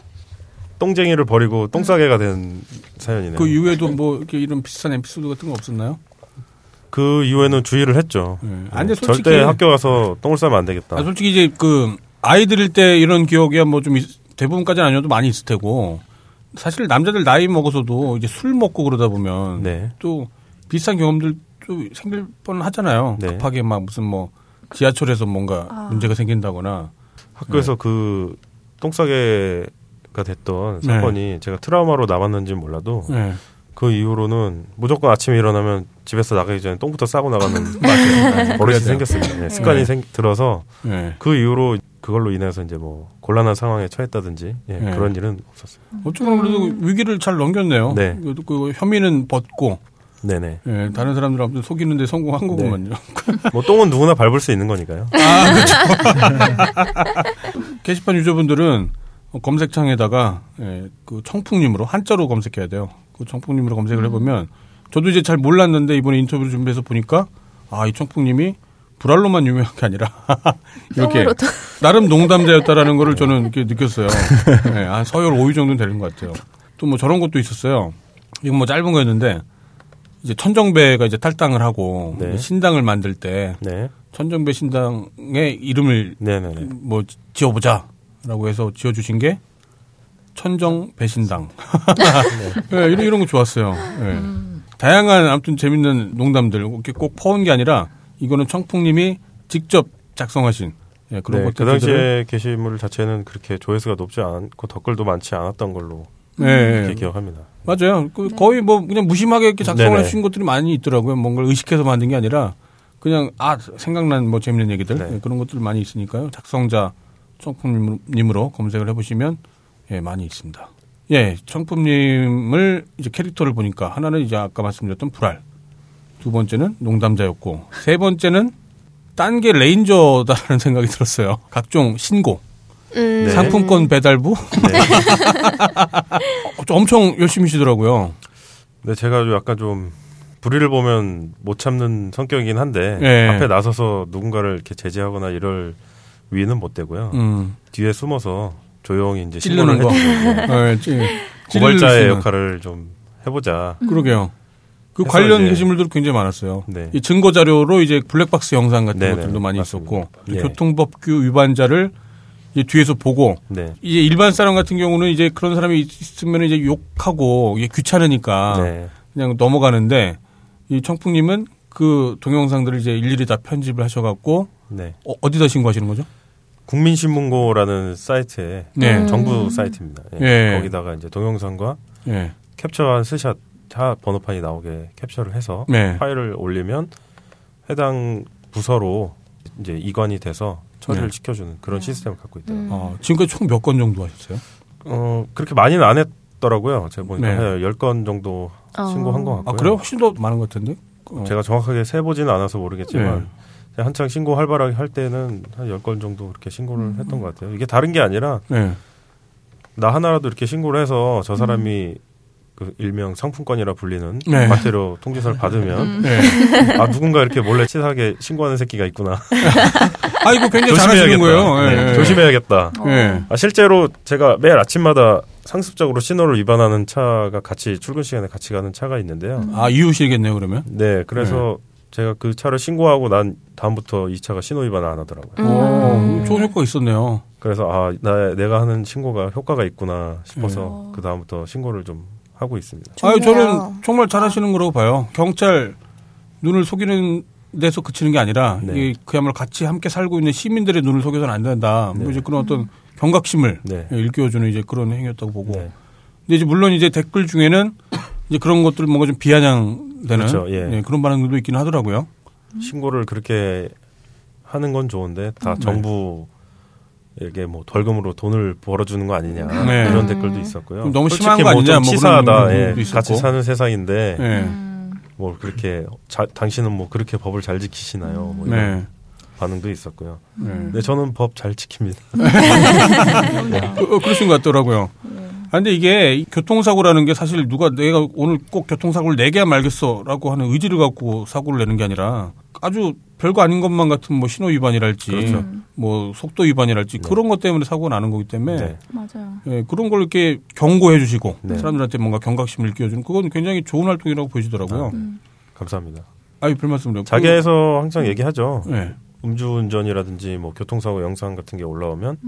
똥쟁이를 버리고 똥싸개가 된 사연이네요. 그 이후에도 뭐 이렇게 이런 비슷한 에피소드 같은 거 없었나요? 그 이후에는 주의를 했죠. 예. 네, 아니, 솔직히- 절대 학교 가서 똥을 싸면 안 되겠다. 아, 솔직히 이제 그 아이들일 때 이런 기억이 뭐 좀 대부분까지는 아니어도 많이 있을 테고 사실 남자들 나이 먹어서도 이제 술 먹고 그러다 보면 네. 또 비슷한 경험들 또 생길 뻔 하잖아요. 네. 급하게 막 무슨 뭐 지하철에서 뭔가 아. 문제가 생긴다거나 학교에서 네. 그 똥싸개가 됐던 네. 사건이 제가 트라우마로 남았는지는 몰라도 예. 그 이후로는 무조건 아침에 일어나면 집에서 나가기 전에 똥부터 싸고 나가는 그래야 버릇이. 생겼습니다. 네, 습관이 네. 생, 들어서 예. 그 이후로 그걸로 인해서 이제 뭐 곤란한 상황에 처했다든지 예, 네. 그런 일은 없었어요. 어쩌면 그래도 위기를 잘 넘겼네요. 네. 그래도 그 혐의는 벗고 네네. 예, 다른 사람들 아무튼 속이는데 성공한 거구만요. 뭐 똥은 누구나 밟을 수 있는 거니까요. 아, 그렇죠. 게시판 유저분들은 검색창에다가 예, 그 청풍님으로 한자로 검색해야 돼요. 그 청풍님으로 검색을 해보면 저도 이제 잘 몰랐는데 이번에 인터뷰를 준비해서 보니까 아 이 청풍님이 불알로만 유명한 게 아니라 이렇게. 나름 농담자였다라는 거를 저는 이렇게 느꼈어요. 예, 한 서열 5위 정도는 되는 것 같아요. 또 뭐 저런 것도 있었어요. 이건 뭐 짧은 거였는데 이제 천정배가 이제 탈당을 하고 네. 신당을 만들 때 네. 천정배 신당의 이름을 네네네. 뭐 지어보자라고 해서 지어주신 게 천정 배신당. 네, 이런 이런 거 좋았어요. 예. 다양한 아무튼 재밌는 농담들 이렇게 꼭 퍼온 게 아니라 이거는 청풍님이 직접 작성하신 예, 그런 네, 것들 그 당시에 게시물 자체는 그렇게 조회수가 높지 않고 댓글도 많지 않았던 걸로 네, 이렇게 기억합니다. 맞아요. 그 거의 뭐 그냥 무심하게 이렇게 작성을. 해주신 것들이 많이 있더라고요. 뭔가를 의식해서 만든 게 아니라 그냥 아 생각난 뭐 재밌는 얘기들 네. 예, 그런 것들 많이 있으니까요. 작성자 청풍님으로 검색을 해보시면 예 많이 있습니다. 예, 청풍님을 이제 캐릭터를 보니까 하나는 이제 아까 말씀드렸던 불알, 두 번째는 농담자였고 세 번째는 딴 게 레인저다라는 생각이 들었어요. 각종 신고, 음, 네. 상품권 배달부 네. 어, 좀 엄청 열심히 시더라고요. 근데 제가 좀 약간 좀 불의를 보면 못 참는 성격이긴 한데 네. 앞에 나서서 누군가를 이렇게 제재하거나 이럴 위는 못 대고요. 음. 뒤에 숨어서 조용히 이제 신고를 거. 네, 찌- 고발자의 찌르는 역할을 좀 해보자. 그러게요. 그 관련 이제- 게시물들이 굉장히 많았어요. 네. 이 증거 자료로 이제 블랙박스 영상 같은 네네, 것들도 많이 맞습니다. 있었고 예. 교통법규 위반자를 이제 뒤에서 보고 네. 이제 일반 사람 같은 경우는 이제 그런 사람이 있으면 이제 욕하고 이게 귀찮으니까 네. 그냥 넘어가는데 이 청풍님은 그 동영상들을 이제 일일이 다 편집을 하셔갖고 네. 어, 디다 신고하시는 거죠? 국민신문고라는 사이트에 네. 음. 정부 사이트입니다. 예. 예. 거기다가 이제 동영상과 예. 캡처한 스샷 다 번호판이 나오게 캡처를 해서 네. 파일을 올리면 해당 부서로 이제 이관이 돼서 처리를 네. 시켜주는 그런 시스템을 갖고 있더라고요. 음. 어, 지금까지 총 몇 건 정도 하셨어요? 어, 그렇게 많이는 안 했더라고요. 제가 보니까 네. 한 10건 정도 어. 신고한 것 같고요. 아, 그래요? 훨씬 더 많은 것 같은데? 어. 제가 정확하게 세보지는 않아서 모르겠지만 네. 한창 신고 활발하게 할 때는 한 10건 정도 그렇게 신고를 했던 것 같아요. 이게 다른 게 아니라 네. 나 하나라도 이렇게 신고를 해서 저 사람이 그 일명 상품권이라 불리는 네. 과태료 통지서를 받으면 네. 아 누군가 이렇게 몰래 치사하게 신고하는 새끼가 있구나. 아, 이거 굉장히 잘하시는 거예요. 네, 예, 예. 조심해야겠다. 예. 아, 실제로 제가 매일 아침마다 상습적으로 신호를 위반하는 차가 같이 출근 시간에 같이 가는 차가 있는데요. 아, 이웃이겠네요, 그러면? 네, 그래서 제가 그 차를 신고하고 난 다음부터 이 차가 신호 위반을 안 하더라고요. 오, 좋은 효과가 있었네요. 그래서 아, 나 내가 하는 신고가 효과가 있구나 싶어서 네. 그 다음부터 신고를 좀 하고 있습니다. 아유, 좋네요. 저는 정말 잘하시는 거라고 봐요. 경찰 눈을 속이는 데서 그치는 게 아니라 네. 이 그야말로 같이 함께 살고 있는 시민들의 눈을 속여서는 안 된다. 뭐 네. 이제 그런 어떤 경각심을 네. 예, 일깨워주는 이제 그런 행위였다고 보고. 네. 근데 이제 물론 이제 댓글 중에는 이제 그런 것들 뭔가 좀 비아냥 되는 그렇죠, 예. 예, 그런 반응들도 있긴 하더라고요. 신고를 그렇게 하는 건 좋은데 다 네. 정부에게 뭐 벌금으로 돈을 벌어주는 거 아니냐 네. 이런 댓글도 있었고요. 좀 너무 솔직히 심한 거뭐 아니냐, 좀뭐 치사하다. 예. 같이 사는 세상인데 예. 뭐 그렇게 자- 당신은 뭐 그렇게 법을 잘 지키시나요? 뭐 이런 네. 반응도 있었고요. 네. 근데 저는 법 잘 지킵니다. 그, 어, 그러신 것 같더라고요. 아, 근데 이게 이 교통사고라는 게 사실 누가 내가 오늘 꼭 교통사고를 내게야 말겠어라고 하는 의지를 갖고 사고를 내는 게 아니라 아주 별거 아닌 것만 같은 뭐 신호 위반이랄지 그렇죠. 뭐 속도 위반이랄지 네. 그런 것 때문에 사고가 나는 거기 때문에 네. 맞아요. 예, 그런 걸 이렇게 경고해 주시고 네. 사람들한테 뭔가 경각심을 일깨워주는 그건 굉장히 좋은 활동이라고 보여지더라고요. 감사합니다. 아유, 별 말씀을요. 자기에서 항상 얘기하죠. 네. 음주운전이라든지 뭐 교통사고 영상 같은 게 올라오면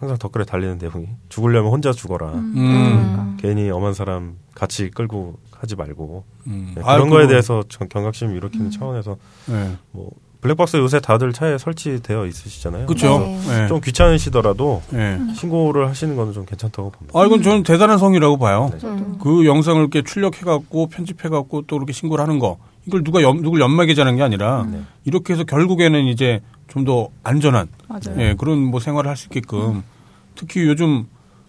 항상 댓글에 달리는 내용이 죽으려면 혼자 죽어라. 음. 괜히 엄한 사람 같이 끌고 하지 말고 음. 네, 그런 거에 그거- 대해서 정- 경각심을 일으키는 차원에서 네. 뭐 블랙박스 요새 다들 차에 설치되어 있으시잖아요. 그렇죠. 네. 네. 좀 귀찮으시더라도 네. 신고를 하시는 거는 좀 괜찮다고 봅니다. 아, 이건 저는 대단한 성이라고 봐요. 네. 음. 그 영상을 이렇게 출력해갖고 편집해갖고 또 그렇게 신고를 하는 거. 이걸 누가 연, 누굴 연막이자는 게 아니라 네. 이렇게 해서 결국에는 이제 좀 더 안전한 맞아요. 예, 그런 뭐 생활을 할 수 있게끔 특히 요즘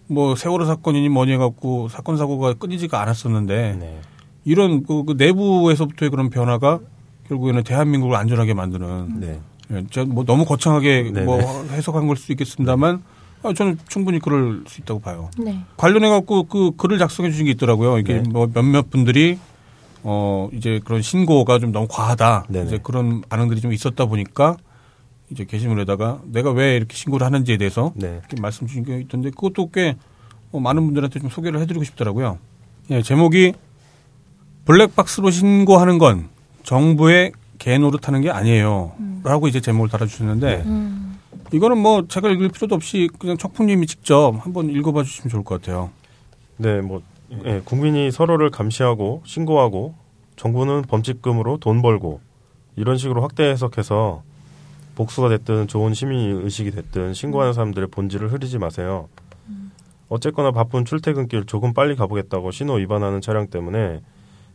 뭐 세월호 사건이니 뭐니 해갖고 사건 사고가 끊이지가 않았었는데 네. 이런 그, 그 내부에서부터의 그런 변화가 결국에는 대한민국을 안전하게 만드는 네. 예, 저뭐 너무 거창하게 네네. 뭐 해석한 걸 수도 있겠습니다만 아, 저는 충분히 그럴 수 있다고 봐요. 네. 관련해 갖고 그 글을 작성해 주신 게 있더라고요. 이게 네. 뭐 몇몇 분들이 어 이제 그런 신고가 좀 너무 과하다. 네네. 이제 그런 반응들이 좀 있었다 보니까 이제 게시물에다가 내가 왜 이렇게 신고를 하는지에 대해서 네. 이렇게 말씀 주신 게 있던데 그것도 꽤 어, 많은 분들한테 좀 소개를 해드리고 싶더라고요. 예, 제목이 블랙박스로 신고하는 건 정부의 개노릇하는 게 아니에요. 라고 이제 제목을 달아주셨는데 음. 이거는 뭐 제가 읽을 필요도 없이 그냥 척풍님이 직접 한번 읽어봐 주시면 좋을 것 같아요. 네, 뭐 예, 국민이 서로를 감시하고 신고하고 정부는 범칙금으로 돈 벌고 이런 식으로 확대 해석해서 복수가 됐든 좋은 시민 의식이 됐든 신고하는 사람들의 본질을 흐리지 마세요. 어쨌거나 바쁜 출퇴근길 조금 빨리 가보겠다고 신호 위반하는 차량 때문에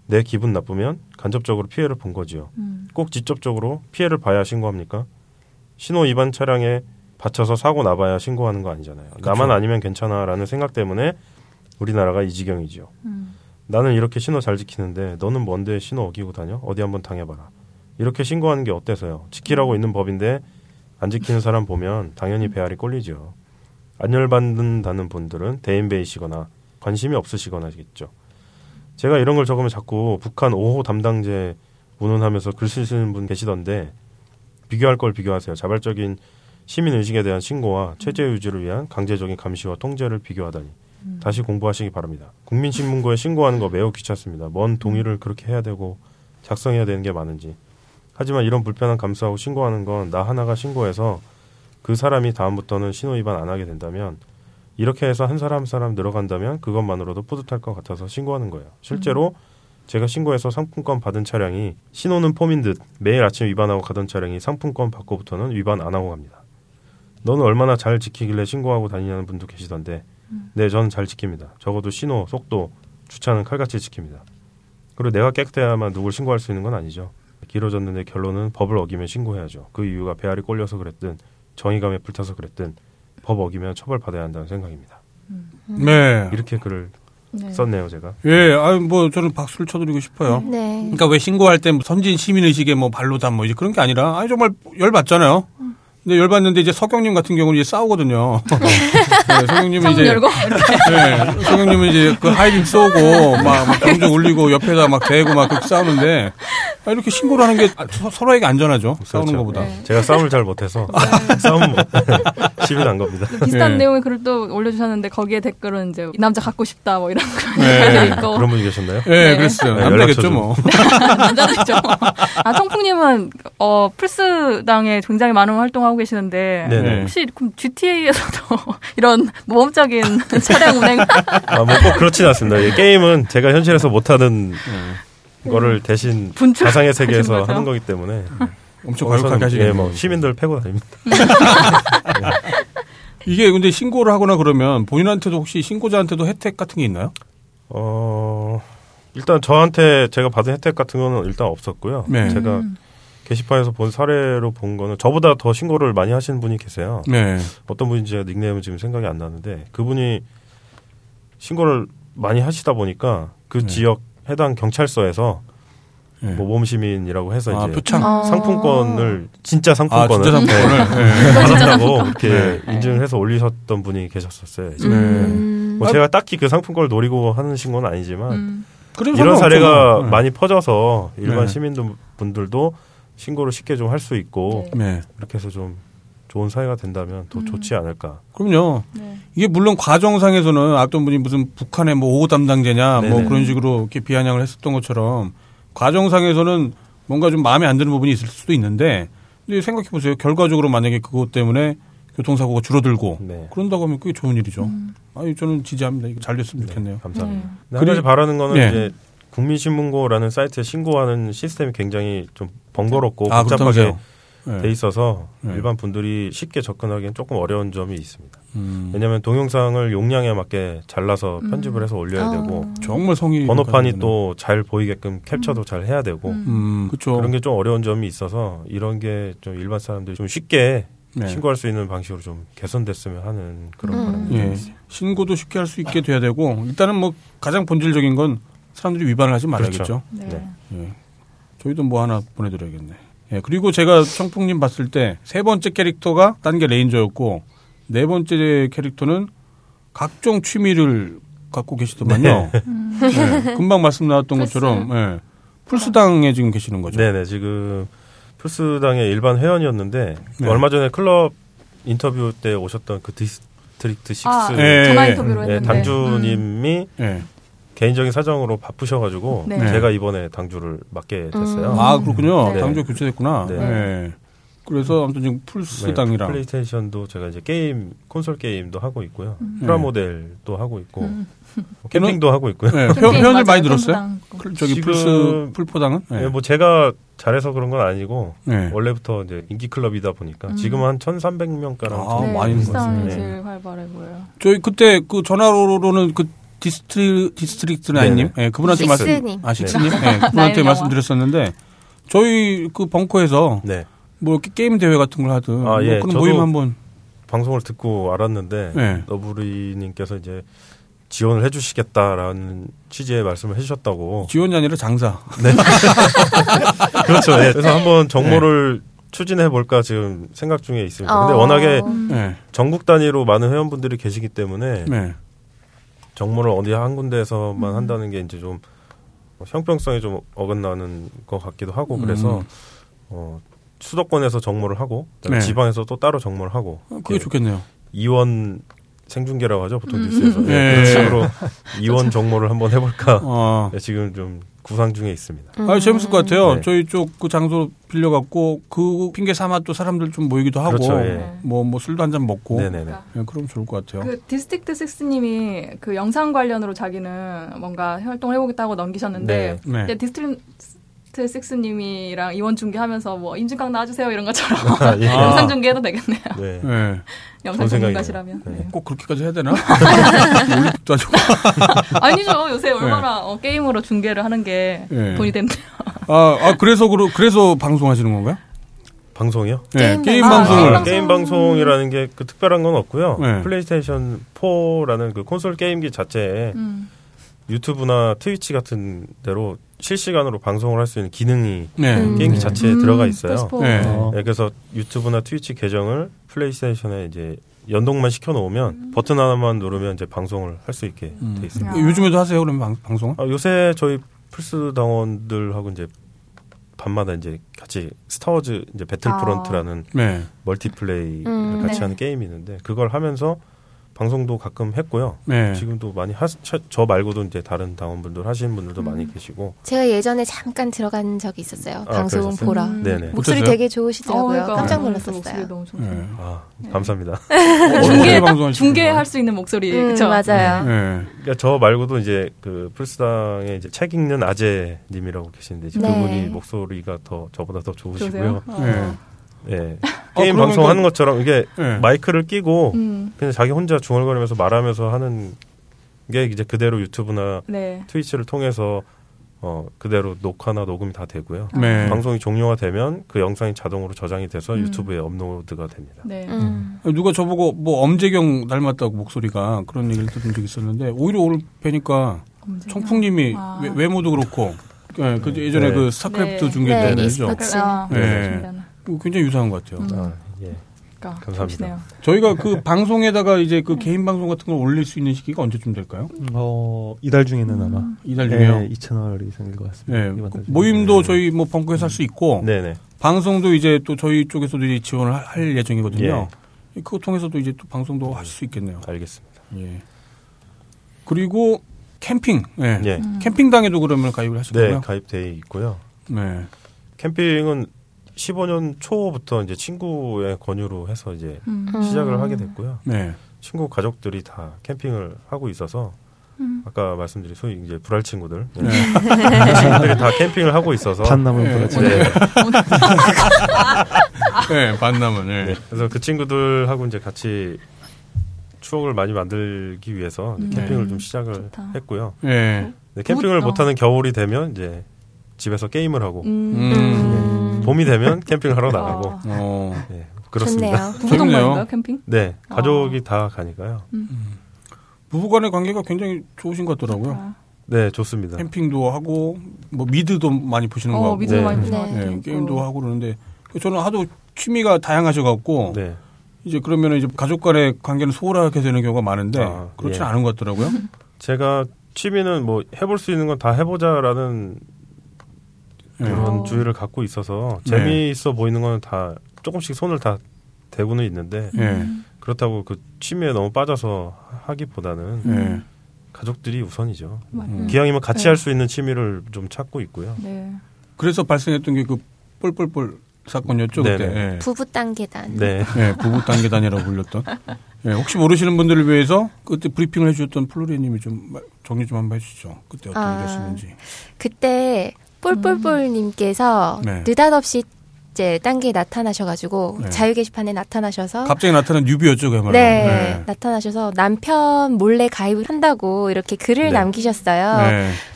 내 기분 나쁘면 간접적으로 피해를 본 거지요. 꼭 직접적으로 피해를 봐야 신고합니까? 신호 위반 차량에 받쳐서 사고 나봐야 신고하는 거 아니잖아요. 나만 아니면 괜찮아라는 생각 때문에 우리나라가 이 지경이지요. 나는 이렇게 신호 잘 지키는데 너는 뭔데 신호 어기고 다녀? 어디 한번 당해봐라. 이렇게 신고하는 게 어때서요? 지키라고 있는 법인데 안 지키는 사람 보면 당연히 배알이 꼴리죠. 안 열받는다는 분들은 대인배이시거나 관심이 없으시거나겠죠. 제가 이런 걸 적으면 자꾸 북한 5호 담당제 운운하면서 글 쓰시는 분 계시던데 비교할 걸 비교하세요. 자발적인 시민 의식에 대한 신고와 체제 유지를 위한 강제적인 감시와 통제를 비교하다니 다시 공부하시기 바랍니다. 국민신문고에 신고하는 거 매우 귀찮습니다. 뭔 동의를 그렇게 해야 되고 작성해야 되는 게 많은지. 하지만 이런 불편한 감수하고 신고하는 건 나 하나가 신고해서 그 사람이 다음부터는 신호 위반 안 하게 된다면 이렇게 해서 한 사람 한 사람 늘어간다면 그것만으로도 뿌듯할 것 같아서 신고하는 거예요. 실제로 제가 신고해서 상품권 받은 차량이 신호는 폼인 듯 매일 아침 위반하고 가던 차량이 상품권 받고부터는 위반 안 하고 갑니다. 너는 얼마나 잘 지키길래 신고하고 다니냐는 분도 계시던데 네, 저는 잘 지킵니다. 적어도 신호, 속도, 주차는 칼같이 지킵니다. 그리고 내가 깨끗해야만 누굴 신고할 수 있는 건 아니죠. 길어졌는데 결론은 법을 어기면 신고해야죠. 그 이유가 배알이 꼴려서 그랬든 정의감에 불타서 그랬든 법 어기면 처벌받아야 한다는 생각입니다. 네. 이렇게 글을 네. 썼네요, 제가. 예, 아유, 뭐, 저는 박수를 쳐드리고 싶어요. 네. 그러니까 왜 신고할 때뭐 선진 시민의식에 뭐 발로다 뭐 이제 그런 게 아니라, 아니, 정말 열받잖아요. 근데 열받는데 이제 석영님 같은 경우는 이제 싸우거든요. 네, 석영님은 이제. 열고 네, 석영님은 이제 그 하이빔 쏘고 막, 막 경적 울리고 옆에다 막 대고 막 그렇게 싸우는데, 아, 이렇게 신고를 하는 게 아, 서- 서로에게 안전하죠. 싸우는 그렇죠. 것보다. 네. 제가 싸움을 잘 못해서 싸움 못 시비 난 겁니다. 비슷한 예. 내용의 글을 또 올려주셨는데 거기에 댓글은 이제 이 남자 갖고 싶다 뭐 이런 거 네. 있고 그런 분이 계셨나요? 예, 네. 그랬어요. 네, 남자겠죠, 뭐. 남자들이죠. 아 청풍님은 어 플스당에 굉장히 많은 활동하고 계시는데 네네. 혹시 그럼 GTA에서도 이런 모험적인 차량 운행 아, 뭐 꼭 그렇진 않습니다. 이 게임은 제가 현실에서 못하는 거를 대신 분출 가상의 세계에서 하시는? 하는 거기 때문에 엄청 거기서는, 과격하게 하시겠네요. 예, 뭐 시민들 패고 다닙니다. 이게 근데 신고를 하거나 그러면 본인한테도 혹시 신고자한테도 혜택 같은 게 있나요? 어, 일단 저한테 제가 받은 혜택 같은 거는 일단 없었고요. 네. 제가 게시판에서 본 사례로 본 거는 저보다 더 신고를 많이 하시는 분이 계세요. 네. 어떤 분인지 제가 닉네임은 지금 생각이 안 나는데 그분이 신고를 많이 하시다 보니까 그 네. 지역 해당 경찰서에서 네. 모범 시민이라고 해서 아, 이제 표창. 어. 상품권을 진짜 아, 상품권을 진짜 상품권을. 네. 받았다고 이렇게 네. 인증을 해서 올리셨던 분이 계셨었어요. 네. 음. 뭐 제가 딱히 그 상품권을 노리고 하는 신고는 아니지만 음. 이런 사례가. 많이 퍼져서 일반 네. 시민분들도 신고를 쉽게 좀 할 수 있고 네. 네. 이렇게 해서 좀 좋은 사회가 된다면 더 음. 좋지 않을까. 그럼요. 네. 이게 물론 과정상에서는 어떤 분이 무슨 북한의 뭐 오호 담당자냐 뭐 네네. 그런 식으로 이렇게 비아냥을 했었던 것처럼 과정상에서는 뭔가 좀 마음에 안 드는 부분이 있을 수도 있는데 근데 생각해 보세요. 결과적으로 만약에 그것 때문에 교통사고가 줄어들고 네. 그런다고 하면 그게 좋은 일이죠. 아니 저는 지지합니다. 이거 잘 됐으면 네, 좋겠네요. 감사합니다. 네. 한 가지 바라는 거는 네. 이제 국민신문고라는 사이트에 신고하는 시스템이 굉장히 좀 번거롭고 아, 복잡하게. 네. 돼 있어서 네. 일반 분들이 쉽게 접근하기엔 조금 어려운 점이 있습니다. 음, 왜냐하면 동영상을 용량에 맞게 잘라서 편집을 해서 올려야 아. 되고 정말 성의 번호판이 또 잘 보이게끔 캡처도 잘 해야 되고 음, 그렇죠. 그런 게 좀 어려운 점이 있어서 이런 게 좀 일반 사람들이 좀 쉽게 네. 신고할 수 있는 방식으로 좀 개선됐으면 하는 그런 음. 바람이 예. 있습니다. 신고도 쉽게 할 수 있게 돼야 되고 일단은 뭐 가장 본질적인 건 사람들이 위반을 하지 말아야겠죠. 네. 네. 예. 저희도 뭐 하나 보내드려야겠네. 예. 그리고 제가 청풍님 봤을 때 세 번째 캐릭터가 딴 게 레인저였고 네 번째 캐릭터는 각종 취미를 갖고 계시더만요. 예. 금방 말씀 나왔던. 것처럼 예. 플스당에 지금 계시는 거죠. 네네 지금 플스당의 일반 회원이었는데 네. 얼마 전에 클럽 인터뷰 때 오셨던 그 디스트릭트 식스 아, 예. 전화 인터뷰로 네, 했는데 당주님이 예. 개인적인 사정으로 바쁘셔가지고 네. 제가 이번에 당주를 맡게 됐어요. 음. 아 그렇군요. 네. 당주 교체됐구나. 네. 예. 그래서 아무튼 지금 네, 플스 당이랑 플레이스테이션도 제가 이제 게임 콘솔 게임도 하고 있고요. 음. 프라모델도 하고 있고 음. 뭐 캠핑도 하고 있고요. 회- 회원들 맞아요. 많이. 클- 저기 지금- 플스 풀포당은? 예. 예, 뭐 제가 잘해서 그런 건 아니고 예. 원래부터 이제 인기 클럽이다 보니까 음. 지금은 한 1,300명가량 아, 네, 많이 있는 것 같습니다. 제일 활발해 보여요. 저희 그때 그 전화로는 그 디스트리 디스트릭트 나인님, 예, 그분한테 말씀. 아 식스님, 예, 그분한테 나인 말씀드렸었는데 저희 그 벙커에서 네뭐 이렇게 게임 대회 같은 걸 하든 아, 뭐 예, 그런 저도 모임 한번 방송을 듣고 알았는데 네. 너부리님께서 이제 지원을 해주시겠다라는 취지의 말씀을 해주셨다고. 지원이 아니라 장사. 그렇죠. 예. 그래서 한번 정모를 추진해 볼까 지금 생각 중에 있습니다. 근데 어. 워낙에 예, 전국 단위로 많은 회원분들이 계시기 때문에 네, 정모를 어디 한 군데에서만 음. 한다는 게 이제 좀 형평성이 좀 어긋나는 것 같기도 하고 그래서 음. 어, 수도권에서 정모를 하고 네. 지방에서 또 따로 정모를 하고 어, 그게 예, 좋겠네요. 이원 생중계라고 하죠 보통 음. 뉴스에서 네. 네. 그런 식으로 이원 정모를 한번 해볼까 어. 네, 지금 좀 구상 중에 있습니다. 아, 재밌을 것 같아요. 네. 저희 쪽 그 장소 빌려갖고 그 핑계 삼아 또 사람들 좀 모이기도 하고 그렇죠, 예. 뭐, 뭐 술도 한 잔 먹고 네네네. 예, 그럼 좋을 것 같아요. 그 디스트릭트 6님이 그 영상 관련으로 자기는 뭔가 활동을 해보겠다고 넘기셨는데 네. 네. 디스트릭트 6님이랑 이원 중계하면서 뭐 임진강 나와주세요 이런 것처럼 아, 예. 아. 영상 중계해도 되겠네요. 네. 예. 영상. 전문가시라면. 네. 네. 꼭 그렇게까지 해야 되나? 올림픽도 아니고. 아니죠. 요새 얼마나 어, 게임으로 중계를 하는 게 네. 돈이 된대요. 아, 아 그래서 그러, 그래서 방송하시는 건가요? 방송이요? 네, 게임 게임 방송. 아, 게임 방송이라는 게 그 특별한 건 없고요. 네. 플레이스테이션 4라는 그 콘솔 게임기 자체에 음. 유튜브나 트위치 같은 데로 실시간으로 방송을 할 수 있는 기능이 네. 음. 게임기 자체에 들어가 있어요. PS4. 네. 어. 네, 그래서 유튜브나 트위치 계정을 플레이스테이션에 이제 연동만 시켜 놓으면 버튼 하나만 누르면 이제 방송을 할 수 있게 음. 돼 있습니다. 아. 요즘에도 하세요, 그러면 방, 방송은? 아, 요새 저희 플스 당원들하고 이제 밤마다 이제 같이 스타워즈 이제 배틀프런트라는 네. 멀티플레이를 음, 같이 네. 하는 게임이 있는데 그걸 하면서 방송도 가끔 했고요. 네. 지금도 많이 하, 저, 저 말고도 이제 다른 당원분들 하시는 분들도 많이 계시고. 제가 예전에 잠깐 들어간 적이 있었어요. 아, 방송 그러셨어요? 보러. 음. 네네. 목소리 어땠어요? 되게 좋으시더라고요. 그러니까. 깜짝 그 놀랐었어요. 목소리 너무 좋고. 네. 아, 감사합니다. 중계 어떻게 방송하시는 중계할 수 있는 목소리 음, 그쵸? 맞아요. 네. 그러니까 저 말고도 이제 그 플스당에 이제 책 읽는 아재님이라고 계시는데 네. 그분이 목소리가 더 저보다 더 좋으시고요. 어. 네. 예. 아, 게임 그러면 방송하는 그- 것처럼 이게 네. 마이크를 끼고 음, 그냥 자기 혼자 중얼거리면서 말하면서 하는 게 이제 그대로 유튜브나 네. 트위치를 통해서 어 그대로 녹화나 녹음이 다 되고요. 네. 방송이 종료가 되면 그 영상이 자동으로 저장이 돼서 음. 유튜브에 업로드가 됩니다. 네. 음. 누가 저보고 뭐 엄재경 닮았다고 목소리가 그런 얘기를 들은 적이 있었는데 오히려 오늘 뵈니까 엄지가. 청풍님이 아. 외, 외모도 그렇고 예, 그 예전에 네. 그 스타크래프트 네. 중계때 네, 죠 e스포츠. 아, 네. 굉장히 유사한 것 같아요. 음. 아, 예. 그러니까 감사합니다. 좋으시네요. 저희가 그 방송에다가 이제 그 개인 방송 같은 걸 올릴 수 있는 시기가 언제쯤 될까요? 어, 이달 중에는 아마. 이달 중에요. 네, 이 채널이 생길 것 같습니다. 예, 이번 그달 중에. 모임도 저희 뭐 벙커에서 할 수 있고 네네. 방송도 이제 또 저희 쪽에서도 이제 지원을 할- 할 예정이거든요. 예. 그거 통해서도 이제 또 방송도 하실 수 있겠네요. 알겠습니다. 예. 그리고 캠핑. 예. 예. 캠핑당에도 그러면 가입을 하실 네. 가입돼 있고요. 네. 캠핑은 15년 초부터 이제 친구의 권유로 해서 이제 음. 시작을 하게 됐고요. 네. 친구 가족들이 다 캠핑을 하고 있어서 음. 아까 말씀드린 소위 이제 불알 친구들 네. 그 친구들이 다 캠핑을 하고 있어서 판나물 네. 브라질. 네. 네, 반남은. 네. 네. 그래서 그 친구들하고 이제 같이 추억을 많이 만들기 위해서 음. 캠핑을 네. 좀 시작을 좋다. 했고요. 네. 네, 캠핑을 어. 못하는 겨울이 되면 이제 집에서 게임을 하고 음. 음. 봄이 되면 캠핑을 하러 나가고 아. 어. 네, 그렇습니다. 좋네요. 부부 재밌네요. 동반인가요 캠핑? 네, 아. 가족이 다 가니까요. 부부간의 관계가 굉장히 좋으신 것 같더라고요. 아. 네, 좋습니다. 캠핑도 하고 뭐 미드도 많이 보시는 거어 같고. 미드 네. 많이 네. 보셔가지고. 예, 게임도 하고 그러는데 저는 하도 취미가 다양하셔갖고 네, 이제 그러면 이제 가족 간의 관계는 소홀하게 되는 경우가 많은데 아, 그렇지 예. 않은 것 같더라고요. 제가 취미는 뭐 해볼 수 있는 건 다 해보자라는 예. 그런 어. 주의를 갖고 있어서 네. 재미있어 보이는 거는 다 조금씩 손을 다 대고는 있는데 예. 그렇다고 그 취미에 너무 빠져서 하기보다는 예. 가족들이 우선이죠. 맞아요. 음. 기왕이면 같이 네. 할수 있는 취미를 좀 찾고 있고요. 네. 그래서 발생했던 게 그 뻘뻘뻘 사건이었죠 그때. 네네. 예. 부부 단계단. 네, 예, 부부 단계단이라고 불렸던. 예, 혹시 모르시는 분들을 위해서 그때 브리핑을 해주셨던 플로리님이 좀 말- 정리 좀 한번 해주시죠. 그때 어떤 아. 일이었는지. 그때 볼볼볼님께서 네. 느닷없이 이제 단계에 나타나셔가지고 네. 자유 게시판에 나타나셔서 갑자기 나타난 뉴비였죠, 그야말로. 네, 네. 나타나셔서 남편 몰래 가입을 한다고 이렇게 글을 네. 남기셨어요.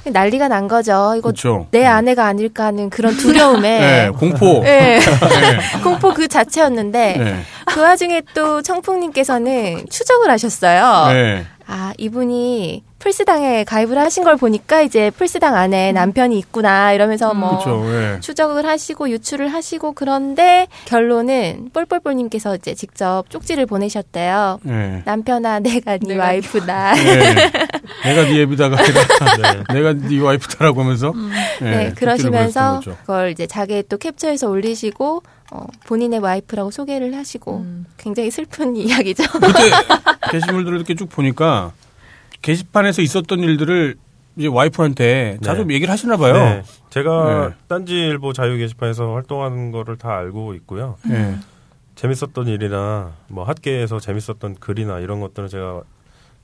네. 난리가 난 거죠. 이거 그렇죠. 내 아내가 아닐까 하는 그런 두려움에 네, 공포. 네. 네. 공포 그 자체였는데 네. 그 와중에 또 청풍님께서는 추적을 하셨어요. 네. 아 이분이 플스당에 가입을 하신 걸 보니까 이제 플스당 안에 남편이 있구나 이러면서 뭐 그렇죠. 예. 추적을 하시고 유출을 하시고 그런데 결론은 볼볼볼님께서 이제 직접 쪽지를 보내셨대요. 네. 남편아 내가 네 내가 와이프다. 네. 내가 네 애비다가 아니라 내가 네 와이프다라고 하면서 네, 쪽지를 그러시면서. 그걸 이제 자기의 또 캡처해서 올리시고 어, 본인의 와이프라고 소개를 하시고 음. 굉장히 슬픈 이야기죠. 그때 게시물들을 이렇게 쭉 보니까 게시판에서 있었던 일들을 이제 와이프한테 자주 네. 얘기를 하시나 봐요. 네. 제가 네. 딴지일보 자유 게시판에서 활동하는 거를 다 알고 있고요. 네. 재밌었던 일이나 뭐 핫계에서 재밌었던 글이나 이런 것들은 제가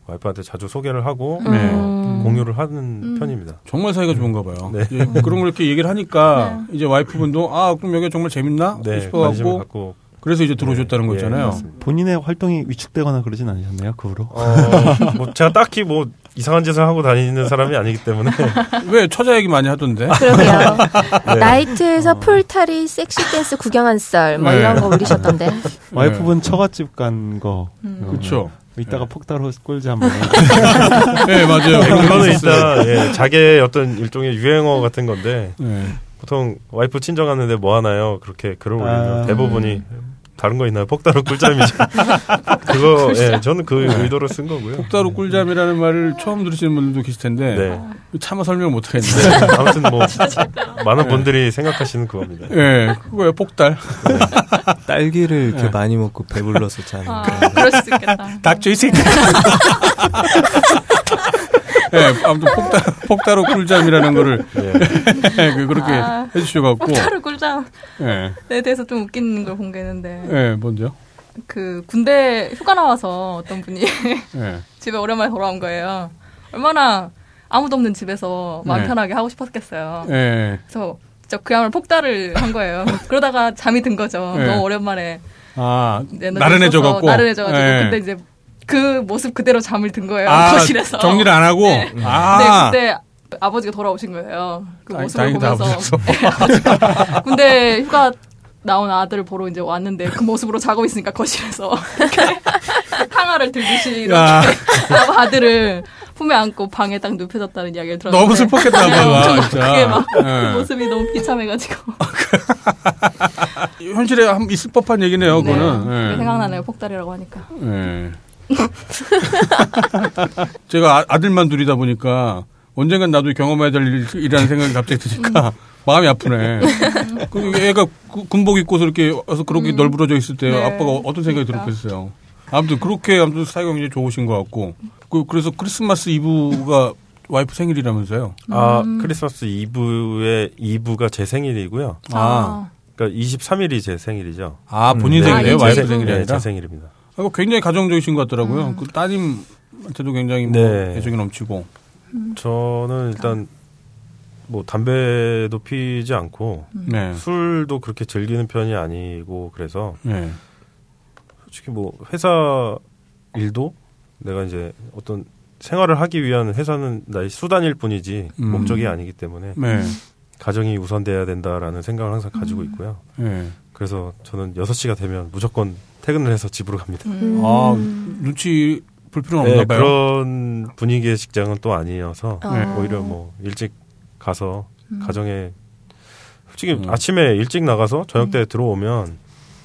와이프한테 자주 소개를 하고 네. 어, 공유를 하는 음. 편입니다. 정말 사이가 좋은가 봐요. 네. 이제 그런 걸 이렇게 얘기를 하니까 이제 와이프분도 아 그럼 여기가 정말 재밌나 네, 싶어갖고 갖고 그래서 이제 들어오셨다는 네, 거 예, 있잖아요. 맞습니다. 본인의 활동이 위축되거나 그러진 않으셨나요? 그 후로? 어, 뭐 제가 딱히 뭐 이상한 짓을 하고 다니는 사람이 아니기 때문에 왜 처자 얘기 많이 하던데? 그러게요. 네. 나이트에서 풀타리 섹시 댄스 구경한 썰, 뭐 네. 이런 거 올리셨던데. 와이프분 처갓집 간 거. 음. 그렇죠. 이따가 폭따로 꼴지 한번. 네 맞아요. 네, 그거는 일단 예, 자기의 어떤 일종의 유행어 같은 건데 네. 보통 와이프 친정 갔는데 뭐 하나요? 그렇게 글을 올리면 아. 대부분이 다른 거 있나요? 폭다로 꿀잠이죠. 그거 예, 저는 그 의도로 쓴 거고요. 폭다로 꿀잠이라는 말을 처음 들으시는 분들도 계실 텐데 네. 차마 설명 못 하겠는데. 아무튼 뭐 많은 분들이 생각하시는 그겁니다. 예, 그거예요 폭달. 딸기를 이렇게 네. 많이 먹고 배불러서 자는 아, 거. 그럴 수 있겠다. 닥쳐 이 새끼. 예, 아무튼 폭달 폭다로 꿀잠이라는 거를 예. 그 그렇게 아. 해주셔갖고. 폭타로 꿀잠에 예, 대해서 좀 웃기는 걸 본 게 있는데 예, 뭔데요? 그 군대 휴가 나와서 어떤 분이 예. 집에 오랜만에 돌아온 거예요. 얼마나 아무도 없는 집에서 마음 네. 편하게 하고 싶었겠어요. 예. 그래서 진짜 그야말로 폭달을 한 거예요. 그러다가 잠이 든 거죠. 네. 너무 오랜만에 아, 에너지 나른해져갖고. 나른해져가지고 예. 근데 이제 그 모습 그대로 잠을 든 거예요. 아, 거실에서. 정리를 안 하고. 네. 아, 근데 그때 아버지가 돌아오신 거예요. 그 모습을 보면서 아버지였어. 근데 휴가 나온 아들을 보러 이제 왔는데 그 모습으로 자고 있으니까 거실에서 탕화를 들듯이 이렇게 야. 아들을 품에 안고 방에 딱 눕혀졌다는 이야기를 들었는데 너무 슬펐겠다, 네, 진짜. 그게 막 예. 그 모습이 너무 비참해가지고 현실에 한 있을 법한 얘기네요, 네, 그거는. 예. 생각나네요 폭달이라고 하니까 예. 제가 아- 아들만 둘이다 보니까 언젠간 나도 경험해야 될 일- 일이라는 생각이 갑자기 드니까 마음이 아프네. 그 애가 구- 군복 입고서 이렇게 와서 그렇게 널브러져 있을 때 네. 아빠가 어떤 생각이 그러니까. 들었겠어요. 아무튼 그렇게 아무튼 사이가 굉장히 좋으신 것 같고 그, 그래서 크리스마스 이브가 와이프 생일이라면서요. 아 음. 크리스마스 이브의 이브가 제 생일이고요. 아, 그러니까 23일이 제 생일이죠. 아 본인 네, 생일이에요? 제 와이프 생- 생일이 네, 아니라? 제 생일입니다. 아, 이거 굉장히 가정적이신 것 같더라고요. 음. 그 따님한테도 굉장히 뭐 네. 애정이 넘치고. 저는 일단 뭐 담배도 피지 않고 네. 술도 그렇게 즐기는 편이 아니고 그래서 네. 솔직히 뭐 회사 일도 내가 이제 어떤 생활을 하기 위한 회사는 나의 수단일 뿐이지 음. 목적이 아니기 때문에 네. 가정이 우선돼야 된다라는 생각을 항상 가지고 있고요. 네. 그래서 저는 6시가 되면 무조건 퇴근을 해서 집으로 갑니다. 음. 아, 눈치 볼 필요는 네, 없나 봐요. 그런 분위기의 직장은 또 아니어서 네. 오히려 뭐 일찍 가서 음. 가정에 솔직히 음. 아침에 일찍 나가서 저녁 때 들어오면